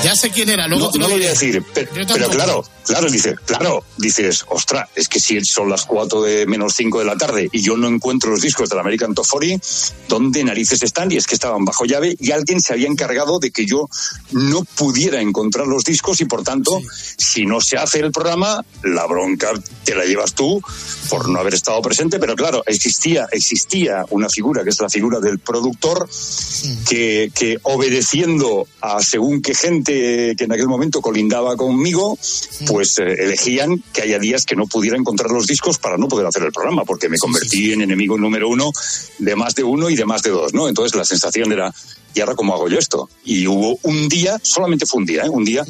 Ya sé quién era, luego No, te lo no lo voy a decir, pe- pero, claro, claro, dice, claro, dices, ostra, es que si son las 4 de menos 5 de la tarde y yo no encuentro los discos del American Tofori, ¿dónde narices están? Y es que estaban bajo llave y alguien se había encargado de que yo no pudiera encontrar los discos y por tanto, si no se hace el programa, la bronca te la llevas tú por no haber estado presente, pero claro, existía, existía una figura que es la figura del productor que, que obedeciendo a según qué gente que en aquel momento colindaba conmigo, pues eh, elegían que haya días que no pudiera encontrar los discos para no poder hacer el programa, porque me convertí en enemigo número uno de más de uno y de más de dos, ¿no? Entonces la sensación era, ¿y ahora cómo hago yo esto? Y hubo un día, solamente fue un día, ¿eh? Un día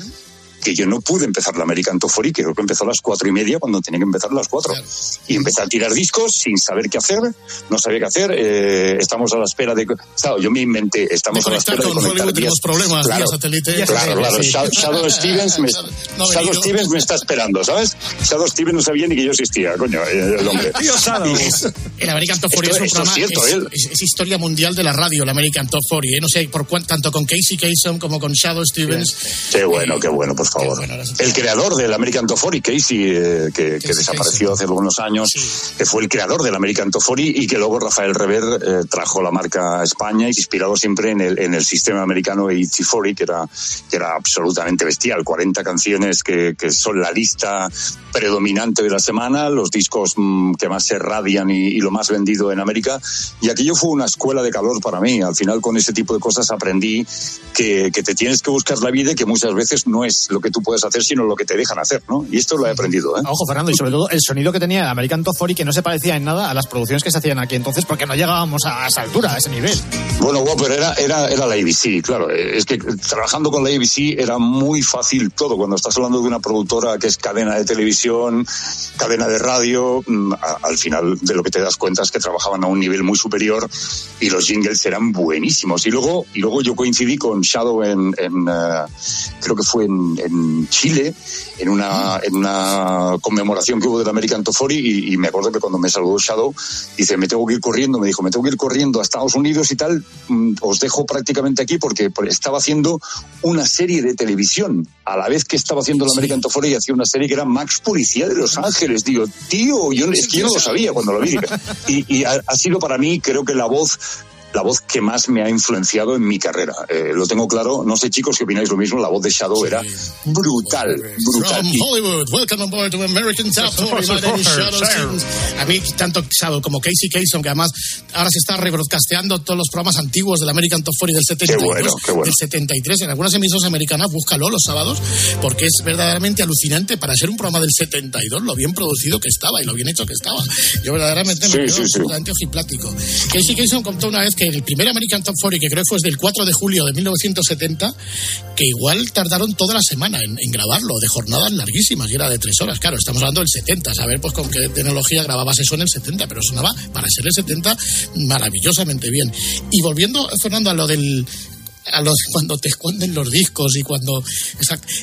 que yo no pude empezar la American Tofori, que creo que empezó a las cuatro y media cuando tenía que empezar a las cuatro. Y empecé a tirar discos sin saber qué hacer, no sabía qué hacer, eh, estamos a la espera de... Claro, yo me inventé, estamos a la espera de con conectar vías- problemas, claro, satélite. Claro, claro, Sí. Shadow, Shadow Stevens me, No Shadow. Stevens me está esperando, ¿sabes? Shadow Stevens no sabía ni que yo existía, coño, eh, el hombre. El American Top 40 es un Esto- esto programa, es cierto, es, él. es- es historia mundial de la radio, el American Top 40. ¿eh? No sé, por cuán- tanto con Casey Kasem como con Shadow Stevens. Qué bueno, qué bueno, por favor. El creador del American Tofori, Casey, eh, que, que desapareció hace algunos años, que fue el creador del American Tofori y que luego Rafael Rever eh, trajo la marca a España, inspirado siempre en el, en el sistema americano de Tifori, que era, que era absolutamente bestial. 40 canciones que, que son la lista predominante de la semana, los discos mm, que más se radian y, y lo más vendido en América. Y aquello fue una escuela de calor para mí. Al final, con ese tipo de cosas aprendí que, que te tienes que buscar la vida y que muchas veces no es lo que tú puedes hacer, sino lo que te dejan hacer, ¿no? Y esto lo he aprendido, ¿eh? Ojo, Fernando, y sobre todo el sonido que tenía American Top 40 que no se parecía en nada a las producciones que se hacían aquí entonces porque no llegábamos a esa altura, a ese nivel. Bueno, pero era, era, era la ABC, claro. Eh, Es que trabajando con la ABC era muy fácil todo. Cuando estás hablando de una productora que es cadena de televisión, cadena de radio, mm, al final de lo que te das cuenta es que trabajaban a un nivel muy superior y los jingles eran buenísimos. Y luego, y luego yo coincidí con Shadow en, en, eh, creo que fue en, en Chile, en una, en una conmemoración que hubo del American 40 y, y me acuerdo que cuando me saludó Shadow, dice, me tengo que ir corriendo, me dijo, me tengo que ir corriendo a Estados Unidos y tal, mm, os dejo prácticamente aquí porque estaba haciendo una serie de televisión a la vez que estaba haciendo el American Top 40 y hacía una serie que era Max Policía de Los Ángeles. Digo, tío, yo, es que yo no lo sabía cuando lo vi. Y, y ha, ha sido para mí, creo que la voz la voz que más me ha influenciado en mi carrera. Eh, lo tengo claro, no sé chicos si opináis lo mismo, la voz de Shadow era brutal, brutal. From Hollywood, welcome aboard to American Top 40. My name is Shadow. A mí, tanto Shadow como Casey Kasem, que además ahora se está rebroadcasteando todos los programas antiguos del American Top 40 del 72, Qué bueno, qué bueno. del 73, en algunas emisoras americanas, búscalo los sábados, porque es verdaderamente alucinante para ser un programa del 72, lo bien producido que estaba y lo bien hecho que estaba. Yo verdaderamente Sí, me quedo sí, sí. absolutamente ojiplático. Casey Kasem contó una vez que el primer American Top 40, que creo que fue del 4 de julio de 1970, que igual tardaron toda la semana en, grabarlo, de jornadas larguísimas, y era de tres horas. Claro, estamos hablando del 70, saber pues con qué tecnología grababas eso en el 70, pero sonaba para ser el 70 maravillosamente bien. Y volviendo, Fernando, a lo del a lo de cuando te esconden los discos y cuando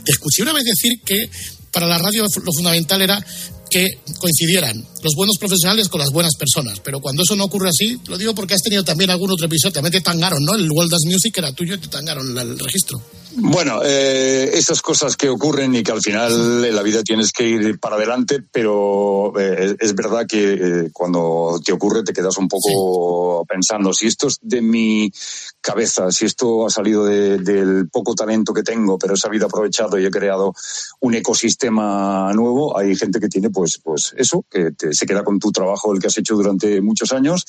te escuché una vez decir que para la radio lo fundamental era que coincidieran los buenos profesionales con las buenas personas. Pero cuando eso no ocurre así, lo digo porque has tenido también algún otro episodio. También te tangaron, ¿no? El World Dance Music era tuyo y te tangaron el registro. Bueno, eh, esas cosas que ocurren y que al final en la vida tienes que ir para adelante, pero eh, es verdad que eh, cuando te ocurre te quedas un poco pensando, si esto es de mi cabeza, si esto ha salido de- del poco talento que tengo, pero he sabido aprovechado y he creado un ecosistema nuevo, hay gente que tiene pues, pues eso, que te- se queda con tu trabajo, el que has hecho durante muchos años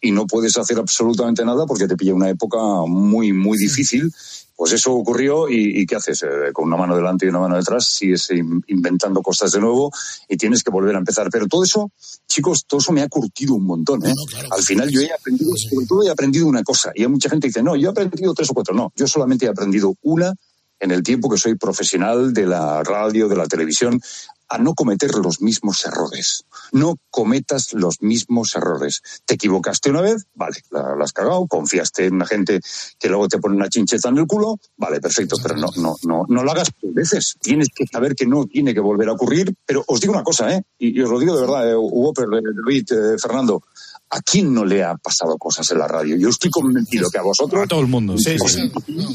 y no puedes hacer absolutamente nada porque te pilla una época muy, muy difícil. Pues eso ocurrió y, y ¿qué haces? Eh, con una mano delante y una mano detrás, sigues in- inventando cosas de nuevo y tienes que volver a empezar. Pero todo eso, chicos, todo eso me ha curtido un montón. ¿eh? Al final yo he aprendido, sobre todo he aprendido una cosa. Y hay mucha gente que dice, no, yo he aprendido tres o cuatro. No, yo solamente he aprendido una en el tiempo que soy profesional de la radio, de la televisión, a no cometer los mismos errores. No cometas los mismos errores. Te equivocaste una vez, vale, la, la has cagado, confiaste en una gente que luego te pone una chincheta en el culo, vale, perfecto, pero no, no, no, no lo hagas dos veces. Tienes que saber que no tiene que volver a ocurrir. Pero os digo una cosa, ¿eh? Y, y os lo digo de verdad, eh, Hugo, pero, eh, David, eh, Fernando. ¿A quién no le ha pasado cosas en la radio? Yo estoy convencido que a vosotros. A todo el mundo, sí, sí.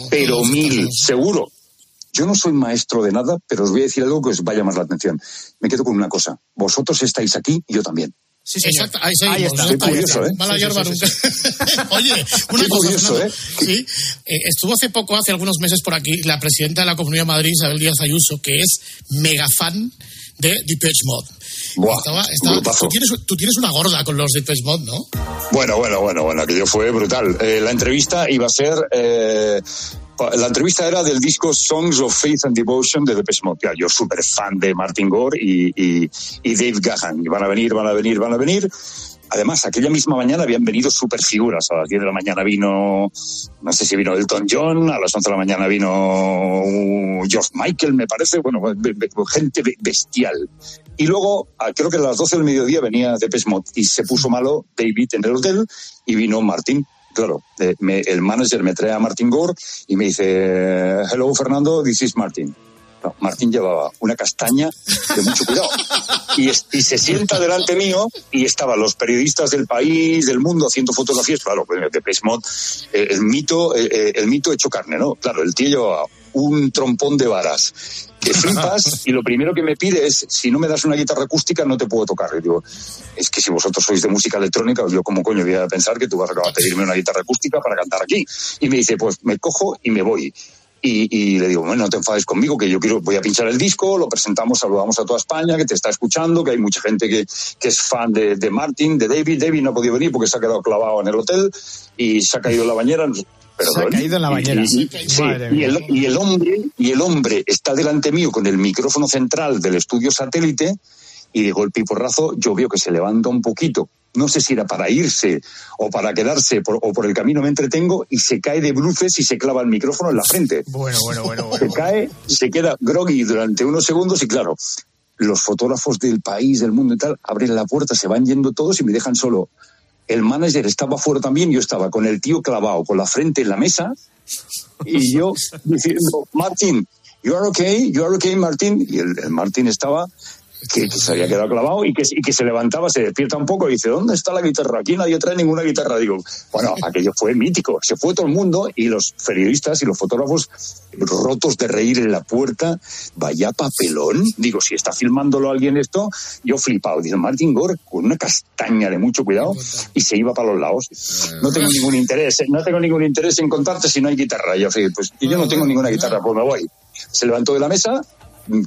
Pero mil, seguro. Yo no soy maestro de nada, pero os voy a decir algo que os vaya más la atención. Me quedo con una cosa. Vosotros estáis aquí y yo también. Sí, Exacto, ahí seguimos. Ahí está. Qué curioso, ¿eh? Mala Sí, sí, hierba sí, nunca. Oye, una Qué cosa, curioso, Fernando. ¿eh? Sí, eh, estuvo hace poco, hace algunos meses por aquí, la presidenta de la Comunidad de Madrid, Isabel Díaz Ayuso, que es mega fan de Depeche Mode. Buah, Estaba- tú, tienes, tú tienes una gorda con los Depeche Mode, ¿no? Bueno, bueno, bueno, bueno, aquello fue brutal. Eh, la entrevista iba a ser. eh, la entrevista era del disco Songs of Faith and Devotion de Depeche Mode. Yo súper fan de Martin Gore y, Dave Gahan. Y van a venir, van a venir, van a venir. Además, aquella misma mañana habían venido super figuras. A las 10 de la mañana vino, no sé si vino Elton John, a las 11 de la mañana vino uh, George Michael, me parece. Bueno, gente be- bestial. Y luego, a- creo que a las 12 del mediodía venía Depeche Mode y se puso malo David en el hotel y vino Martín. Claro, eh, me- el manager me trae a Martin Gore y me dice, hello Fernando, this is Martin. No, Martín llevaba una castaña de mucho cuidado. Y, se sienta delante mío y estaban los periodistas del país, del mundo, haciendo fotografías. Claro, pues, de Pesmod, eh, el mito, eh, eh, el mito hecho carne, ¿no? Claro, el tío llevaba un trompón de varas que flipas y lo primero que me pide es, si no me das una guitarra acústica no te puedo tocar. Y digo, es que si vosotros sois de música electrónica, yo como coño voy a pensar que tú vas a pedirme una guitarra acústica para cantar aquí. Y me dice, pues me cojo y me voy. Y, y le digo, bueno, no te enfades conmigo, que yo quiero, voy a pinchar el disco, lo presentamos, saludamos a toda España, que te está escuchando, que hay mucha gente que, que es fan de, de Martin, de David. David no ha podido venir porque se ha quedado clavado en el hotel y se ha caído en la bañera. Perdón. Se ha caído en la Y- bañera. y- y- sí, y el, y el hombre, y el hombre está delante mío con el micrófono central del estudio satélite y de golpe y porrazo yo veo que se levanta un poquito. No sé si era para irse o para quedarse por- o por el camino me entretengo y se cae de bruces y se clava el micrófono en la frente. Bueno, bueno, bueno, Se cae, se queda groggy durante unos segundos y claro, los fotógrafos del país, del mundo y tal, abren la puerta, se van yendo todos y me dejan solo. El manager estaba fuera también, yo estaba con el tío clavado, con la frente en la mesa y yo diciendo, Martín, you are okay, you are okay, Martín. Y el, el Martín estaba que, que se había quedado clavado y que, y que se levantaba, se despierta un poco y dice, ¿dónde está la guitarra? Aquí nadie trae ninguna guitarra. Digo, bueno, aquello fue mítico. Se fue todo el mundo y los periodistas y los fotógrafos rotos de reír en la puerta. Vaya papelón. Digo, si está filmándolo alguien esto, yo flipado. Dice, Martin Gore con una castaña de mucho cuidado y se iba para los lados. No tengo ningún interés, no tengo ningún interés en contarte si no hay guitarra. Y yo, pues yo no tengo ninguna guitarra, pues me voy. Se levantó de la mesa,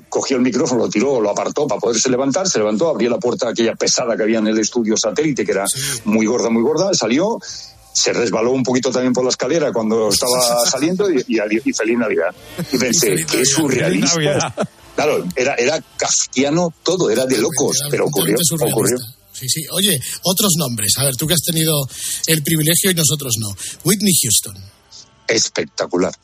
cogió el micrófono, lo tiró, lo apartó para poderse levantar, se levantó, abrió la puerta aquella pesada que había en el estudio satélite, que era muy gorda, muy gorda, salió, se resbaló un poquito también por la escalera cuando estaba saliendo y, y, y feliz Navidad. Y pensé, qué surrealista. Claro, era, era kafkiano todo, era de locos, pero ocurrió, ocurrió. Sí, sí. Oye, otros nombres. A ver, tú que has tenido el privilegio y nosotros no. Whitney Houston. Espectacular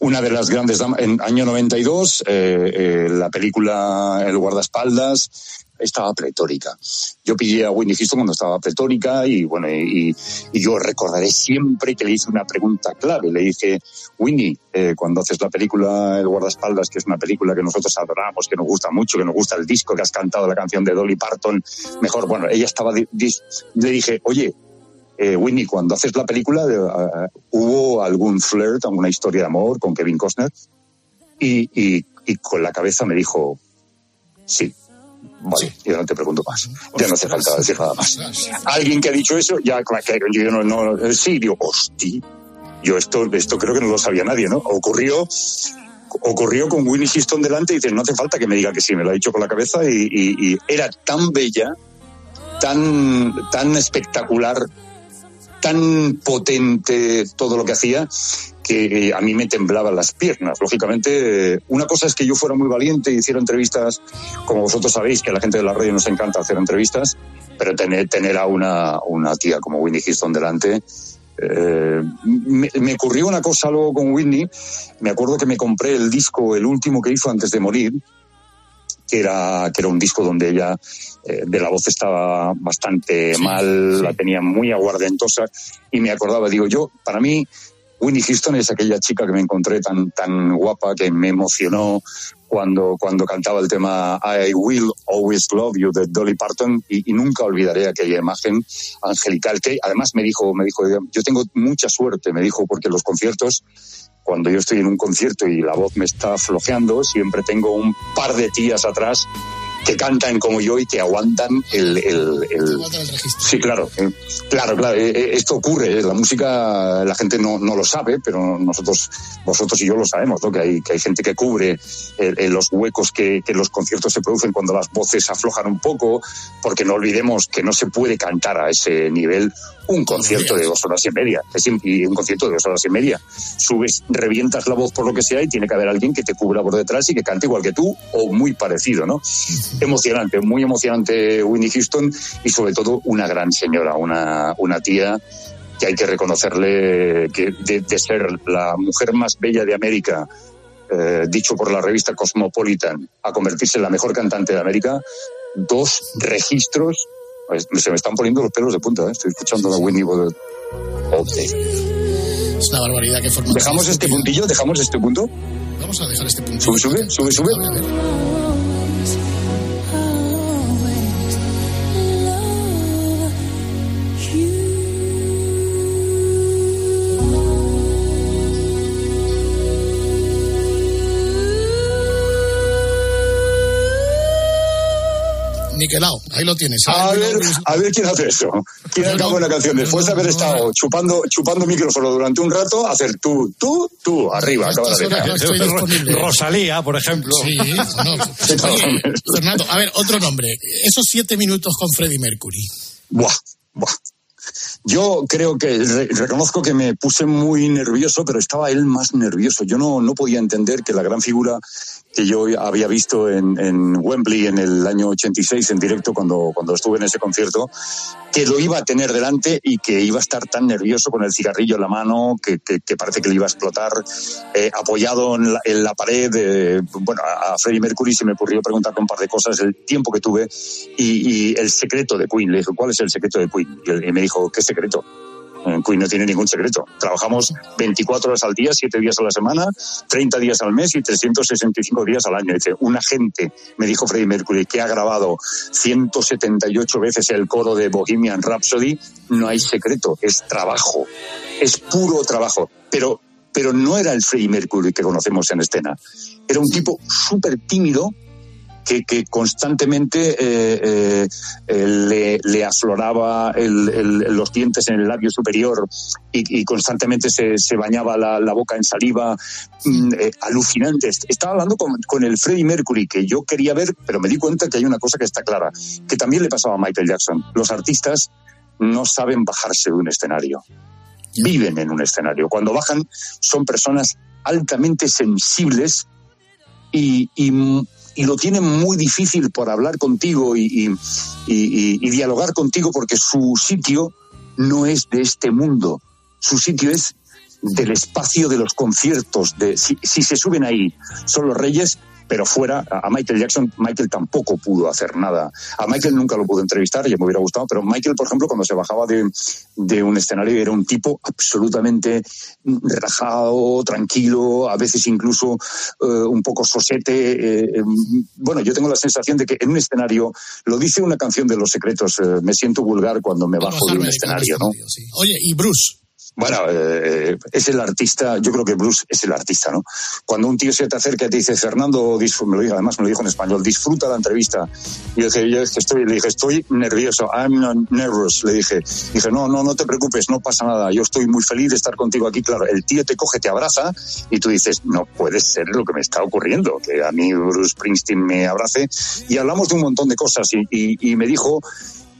una de las grandes damas. En año 92, eh, eh, la película El guardaespaldas estaba pletórica. Yo pillé a Winnie Houston cuando estaba pletórica y bueno, y, yo recordaré siempre que le hice una pregunta clave. Le dije, Winnie, eh, cuando haces la película El guardaespaldas, que es una película que nosotros adoramos, que nos gusta mucho, que nos gusta el disco, que has cantado la canción de Dolly Parton, mejor, bueno, ella estaba, le dije, oye, eh, Winnie, cuando haces la película, uh, ¿hubo algún flirt, alguna historia de amor con Kevin Costner? Y, y, y con la cabeza me dijo, sí. Vale, sí. yo no te pregunto más. Ya no hace falta decir nada más. Alguien que ha dicho eso, ya, yo no, no, sí, digo, hostia. Yo esto, esto creo que no lo sabía nadie, ¿no? Ocurrió, ocurrió con Winnie Houston delante y dices, no hace falta que me diga que sí, me lo ha dicho con la cabeza y, y, y era tan bella, tan, tan espectacular, tan potente todo lo que hacía que a mí me temblaban las piernas. Lógicamente, eh, una cosa es que yo fuera muy valiente y hiciera entrevistas, como vosotros sabéis, que a la gente de la radio nos encanta hacer entrevistas, pero tener, tener a una, una tía como Whitney Houston delante. Eh, me, me, ocurrió una cosa luego con Whitney. Me acuerdo que me compré el disco, el último que hizo antes de morir, que era, que era un disco donde ella eh, de la voz estaba bastante sí, mal, sí. la tenía muy aguardentosa y me acordaba, digo yo, para mí Winnie Houston es aquella chica que me encontré tan, tan guapa que me emocionó cuando, cuando cantaba el tema I Will Always Love You de Dolly Parton y, y, nunca olvidaré aquella imagen angelical que además me dijo, me dijo, yo tengo mucha suerte, me dijo, porque los conciertos cuando yo estoy en un concierto y la voz me está flojeando, siempre tengo un par de tías atrás que cantan como yo y que aguantan el... el, el... Sí, claro, eh, claro, claro, eh, esto ocurre, eh, la música la gente no, no lo sabe, pero nosotros, vosotros y yo lo sabemos, ¿no? que, hay, que hay gente que cubre los huecos que, que los conciertos se producen cuando las voces aflojan un poco, porque no olvidemos que no se puede cantar a ese nivel un concierto de dos horas y media, y un concierto de dos horas y media. Subes, revientas la voz por lo que sea y tiene que haber alguien que te cubra por detrás y que cante igual que tú o muy parecido, ¿no? Emocionante, muy emocionante Winnie Houston y sobre todo una gran señora, una, una tía que hay que reconocerle que de, de ser la mujer más bella de América, eh, dicho por la revista Cosmopolitan, a convertirse en la mejor cantante de América, dos registros se me están poniendo los pelos de punta, ¿eh? estoy escuchando la Winnie Bottle. Okay. Es una barbaridad que forma. ¿Dejamos este puntillo? ¿Dejamos este punto? Vamos a dejar este puntillo. Sube, sube, sube, sube. Niquelado. Ahí lo tienes. A ver, a ver quién hace eso. ¿Quién acabó la canción? Después de haber estado chupando, chupando micrófono durante un rato, hacer tú, tú, tú, arriba. Rosalía, por ejemplo. Sí, no. Oye, Fernando, a ver, otro nombre. Esos siete minutos con Freddie Mercury. Buah, buah. Yo creo que re, reconozco que me puse muy nervioso, pero estaba él más nervioso. Yo no, no podía entender que la gran figura que yo había visto en, en, Wembley en el año 86 en directo cuando, cuando estuve en ese concierto, que lo iba a tener delante y que iba a estar tan nervioso con el cigarrillo en la mano que, que, parece que le iba a explotar, eh, apoyado en la, en la pared. Bueno, a Freddie Mercury se me ocurrió preguntarle un par de cosas, el tiempo que tuve y, y, el secreto de Queen. Le dije, ¿cuál es el secreto de Queen? Y me dijo, ¿qué secreto? En Queen no tiene ningún secreto. Trabajamos 24 horas al día, 7 días a la semana, 30 días al mes y 365 días al año. Dice, un agente, me dijo Freddie Mercury, que ha grabado 178 veces el coro de Bohemian Rhapsody, no hay secreto, es trabajo, es puro trabajo. Pero, pero no era el Freddie Mercury que conocemos en escena. Era un tipo súper tímido, que, que constantemente eh, eh, eh, le, le, afloraba el, el, los dientes en el labio superior y, y constantemente se, se bañaba la, la, boca en saliva, mm, alucinante. Estaba hablando con, con, el Freddie Mercury, que yo quería ver, pero me di cuenta que hay una cosa que está clara, que también le pasaba a Michael Jackson. Los artistas no saben bajarse de un escenario. Viven en un escenario. Cuando bajan son personas altamente sensibles y, y y lo tienen muy difícil por hablar contigo y, y, y, dialogar contigo porque su sitio no es de este mundo. Su sitio es del espacio de los conciertos. De, si se suben ahí, son los reyes, pero fuera, a Michael Jackson, Michael tampoco pudo hacer nada. A Michael nunca lo pudo entrevistar, ya me hubiera gustado, pero Michael, por ejemplo, cuando se bajaba de, de un escenario era un tipo absolutamente relajado, tranquilo, a veces incluso eh, un poco sosete. Eh, bueno, yo tengo la sensación de que en un escenario, lo dice una canción de Los Secretos, eh, me siento vulgar cuando me bajo de un escenario, ¿no? Sí. Oye, y Bruce. Bueno, eh, es el artista, yo creo que Bruce es el artista, ¿no? Cuando un tío se te acerca y te dice, Fernando, me lo dijo, además me lo dijo en español, disfruta la entrevista. Y yo dije, yo estoy, le dije, estoy nervioso, I'm nervous, le dije. Dije, no, no, no te preocupes, no pasa nada, yo estoy muy feliz de estar contigo aquí. Claro, el tío te coge, te abraza y tú dices, no puede ser lo que me está ocurriendo, que a mí Bruce Springsteen me abrace. Y hablamos de un montón de cosas y, y, y me dijo,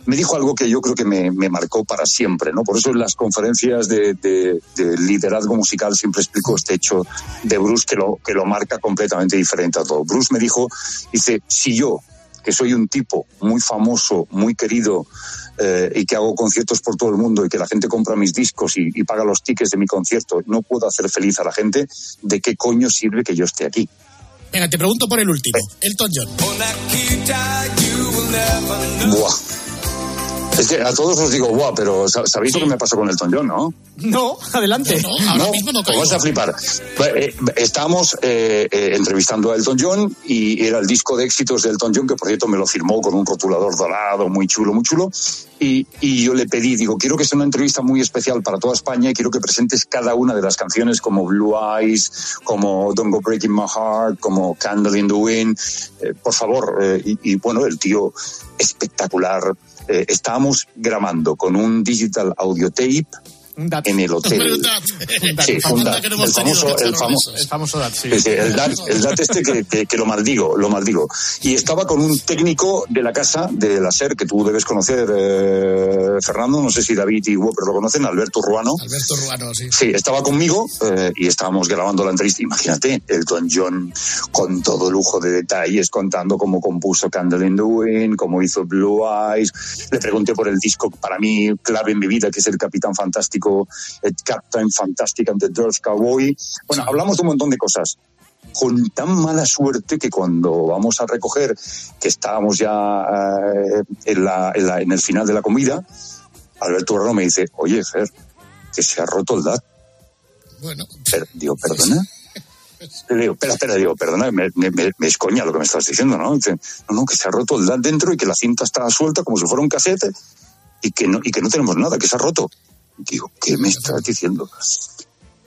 me dijo algo que yo creo que me, me, marcó para siempre, ¿no? Por eso en las conferencias de, de, de, liderazgo musical siempre explico este hecho de Bruce que lo, que lo marca completamente diferente a todo. Bruce me dijo, dice, si yo, que soy un tipo muy famoso, muy querido, eh, y que hago conciertos por todo el mundo y que la gente compra mis discos y, y paga los tickets de mi concierto, no puedo hacer feliz a la gente, ¿de qué coño sirve que yo esté aquí? Venga, te pregunto por el último, Elton John. Buah. Es que a todos os digo, guau, pero ¿sabéis sí. lo que me pasó con Elton John, no? No, adelante. No, no ahora no, mismo no vas a flipar. Eh, estábamos eh, eh, entrevistando a Elton John y era el disco de éxitos de Elton John, que por cierto me lo firmó con un rotulador dorado, muy chulo, muy chulo. Y, y, yo le pedí, digo, quiero que sea una entrevista muy especial para toda España y quiero que presentes cada una de las canciones como Blue Eyes, como Don't Go Breaking My Heart, como Candle in the Wind. Eh, por favor, eh, y, y, bueno, el tío espectacular. Eh, grabando con un digital audio tape en el hotel. Sí, un DAT. El famoso, el famoso, el famoso DAT, sí. El DAT, el DAT este que, que, que, lo maldigo, lo maldigo. Y estaba con un técnico de la casa de la SER, que tú debes conocer, eh, Fernando, no sé si David y Wopper lo conocen, Alberto Ruano. Alberto Ruano, sí. Sí, estaba conmigo eh, y estábamos grabando la entrevista. Imagínate, Elton John con todo lujo de detalles, contando cómo compuso Candle in the Wind, cómo hizo Blue Eyes. Le pregunté por el disco para mí clave en mi vida, que es el Capitán Fantástico el Captain Fantastic and the Cowboy. Bueno, hablamos de un montón de cosas. Con tan mala suerte que cuando vamos a recoger, que estábamos ya eh, en, la, en, la, en, el final de la comida, Alberto Urano me dice, oye, Fer, que se ha roto el DAT. Bueno. Pero, digo, ¿perdona? Le digo, espera, espera, digo, perdona, me, me, me, es coña lo que me estás diciendo, ¿no? Dice, no, no, que se ha roto el DAT dentro y que la cinta está suelta como si fuera un casete y que no, y que no tenemos nada, que se ha roto. Digo, ¿qué me estás diciendo?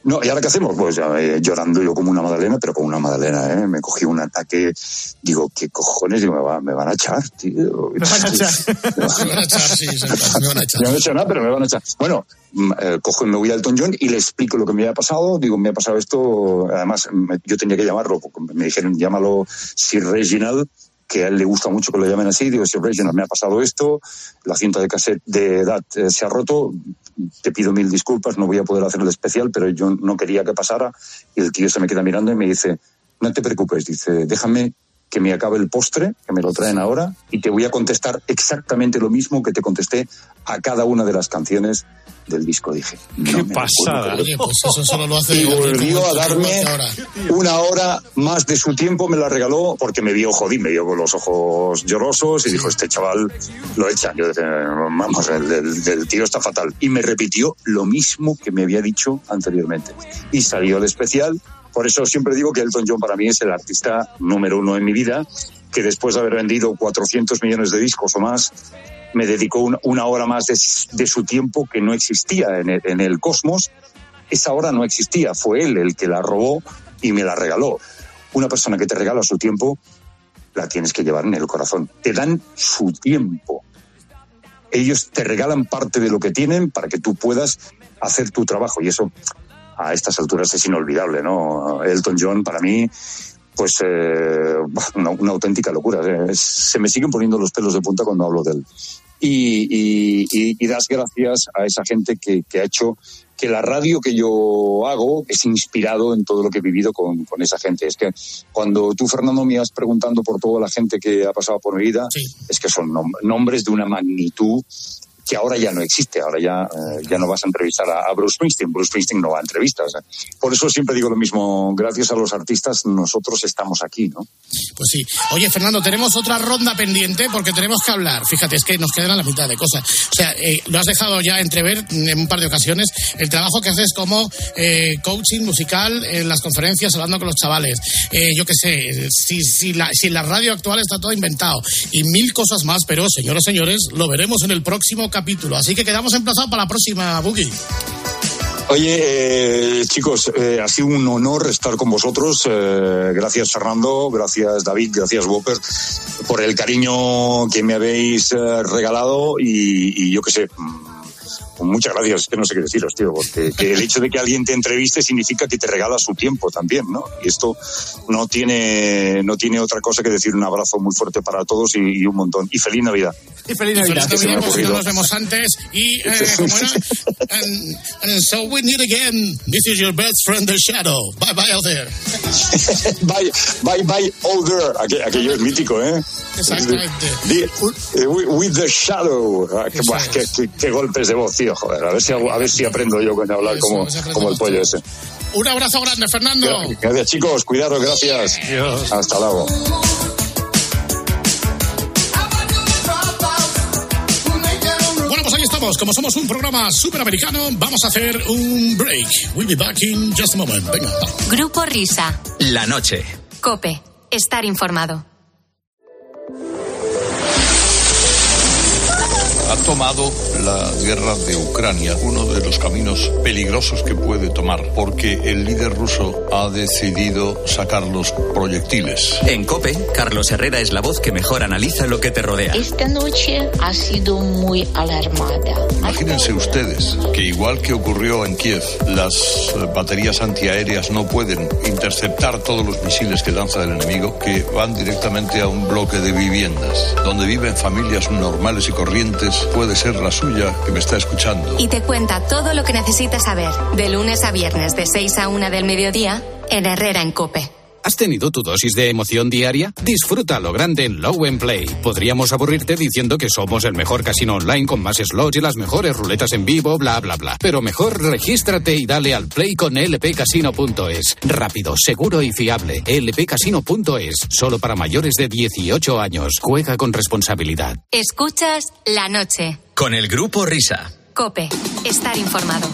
No, ¿y ahora qué hacemos? Pues eh, llorando yo como una magdalena, pero como una magdalena, ¿eh? Me cogí un ataque, digo, ¿qué cojones? Digo, me, va, me van a echar, tío. Me van a echar. me van a echar, sí, sí, me van a echar. No he hecho nada, pero me van a echar. Bueno, eh, cojo y me voy al Elton John y le explico lo que me había pasado. Digo, me ha pasado esto, además, me, yo tenía que llamarlo, me dijeron, llámalo Sir Reginald, que a él le gusta mucho que lo llamen así, digo, si Reginald me ha pasado esto, la cinta de cassette de edad eh, se ha roto, te pido mil disculpas, no voy a poder hacer el especial, pero yo no quería que pasara, y el tío se me queda mirando y me dice, no te preocupes, dice, déjame que me acabe el postre, que me lo traen ahora, y te voy a contestar exactamente lo mismo que te contesté a cada una de las canciones del disco. Dije, Qué pasada. Oye, pues eso solo lo hace. y volvió a darme una hora más de su tiempo, me la regaló porque me vio jodí, me vio con los ojos llorosos y dijo, este chaval lo echa. Yo decía, vamos, el, el- el tío está fatal. Y me repitió lo mismo que me había dicho anteriormente. Y salió el especial. Por eso siempre digo que Elton John para mí es el artista número uno en mi vida, que después de haber vendido 400 millones de discos o más, me dedicó una, hora más de, su tiempo que no existía en el cosmos. Esa hora no existía, fue él el que la robó y me la regaló. Una persona que te regala su tiempo, la tienes que llevar en el corazón. Te dan su tiempo. Ellos te regalan parte de lo que tienen para que tú puedas hacer tu trabajo y eso a estas alturas es inolvidable, ¿no? Elton John para mí pues eh, una, una auténtica locura. Eh, Se me siguen poniendo los pelos de punta cuando hablo de él. Y, y- y- y das gracias a esa gente que, que ha hecho que la radio que yo hago es inspirado en todo lo que he vivido con, con esa gente. Es que cuando tú, Fernando, me vas preguntando por toda la gente que ha pasado por mi vida, es que son nom- nombres de una magnitud que ahora ya no existe, ahora ya, eh, ya no vas a entrevistar a, Bruce Springsteen, Bruce Springsteen no va a entrevistas. Por eso siempre digo lo mismo, gracias a los artistas nosotros estamos aquí, ¿no? Pues sí. Oye, Fernando, tenemos otra ronda pendiente porque tenemos que hablar. Fíjate, es que nos quedan la mitad de cosas. O sea, eh, lo has dejado ya entrever en un par de ocasiones el trabajo que haces como eh, coaching musical en las conferencias, hablando con los chavales. Eh, yo qué sé, si, si, la, si en la radio actual está todo inventado y mil cosas más, pero señoras señores, lo veremos en el próximo capítulo. Así que quedamos emplazados para la próxima, Boogie. Oye, eh, chicos, eh, ha sido un honor estar con vosotros. Eh, gracias, Fernando. Gracias, David. Gracias, Whopper, por el cariño que me habéis eh, regalado. Y, y yo qué sé, muchas gracias. Es que no sé qué deciros, tío, porque que el hecho de que alguien te entreviste significa que te regala su tiempo también, ¿no? Y esto no tiene, no tiene otra cosa que decir un abrazo muy fuerte para todos y, y un montón. Y feliz Navidad. Y feliz Y Navidad, pues, no nos vemos antes. Y, eh, ¿cómo era? And, and so we need again. This is your best friend, The Shadow. Bye bye out there. bye, bye, bye, all there. Aqu- aquello es mítico, ¿eh? Exactamente. The- eh, with, with the shadow. Ah, qué, buah, qué- qué- qué golpes de voz, tío. Joder, a ver si, a ver si aprendo yo con hablar como, como el pollo ese. Un abrazo grande, Fernando. Gracias, chicos. Cuidaros, gracias. Hasta luego. Bueno, pues ahí estamos. Como somos un programa superamericano, vamos a hacer un break. We'll be back in just a moment. Venga. Grupo Risa. La noche. Cope. Estar informado. Ha tomado la guerra de Ucrania uno de los caminos peligrosos que puede tomar, porque el líder ruso ha decidido sacar los proyectiles. En Cope, Carlos Herrera es la voz que mejor analiza lo que te rodea. Esta noche ha sido muy alarmada. Imagínense ustedes que igual que ocurrió en Kiev, las eh, baterías antiaéreas no pueden interceptar todos los misiles que lanza el enemigo, que van directamente a un bloque de viviendas, donde viven familias normales y corrientes, puede ser la suya que me está escuchando. Y te cuenta todo lo que necesitas saber de lunes a viernes de 6 a 1 del mediodía en Herrera en Cope. ¿Has tenido tu dosis de emoción diaria? Disfruta lo grande en Low and Play. Podríamos aburrirte diciendo que somos el mejor casino online con más slots y las mejores ruletas en vivo, bla, bla, bla. Pero mejor regístrate y dale al play con lpcasino.es. Rápido, seguro y fiable. lpcasino.es. Solo para mayores de 18 años. Juega con responsabilidad. Escuchas la noche. Con el grupo Risa. Cope. Estar informado.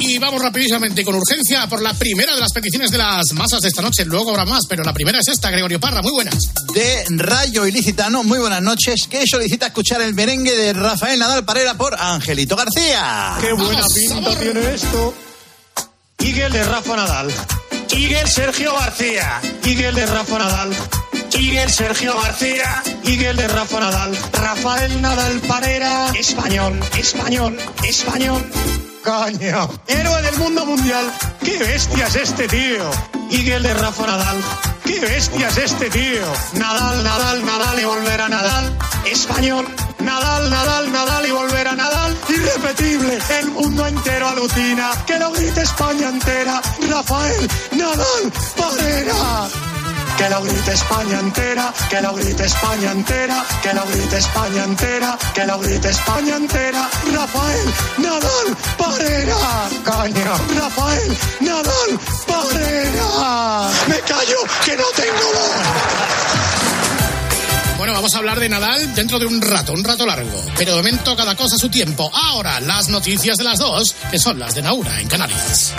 Y vamos rapidísamente y con urgencia por la primera de las peticiones de las masas de esta noche. Luego habrá más, pero la primera es esta, Gregorio Parra. Muy buenas. de Rayo Ilicitano. Muy buenas noches. Que solicita escuchar el merengue de Rafael Nadal Parera por Angelito García. Qué buena pinta tiene esto. Miguel de Rafa Nadal. Miguel Sergio García. Miguel de Rafa Nadal. Miguel Sergio García. Miguel de Rafa Nadal. Rafael Nadal Parera. Español, español, español. Coño. Héroe del mundo mundial. Qué bestia es este tío. Miguel de Rafa Nadal. Qué bestia es este tío. Nadal, Nadal, Nadal y volver a Nadal. Español. Nadal, Nadal, Nadal y volver a Nadal. Irrepetible. El mundo entero alucina. Que lo grite España entera. Rafael Nadal Parera. Que lo grite España entera, que lo grite España entera, que lo grite España entera, que lo grite España entera. Rafael Nadal Parera, caña. Rafael Nadal Parera. Me callo que no tengo voz. Bueno, vamos a hablar de Nadal dentro de un rato, un rato largo. Pero de momento cada cosa a su tiempo. Ahora, las noticias de las dos, que son las de Naura en Canarias.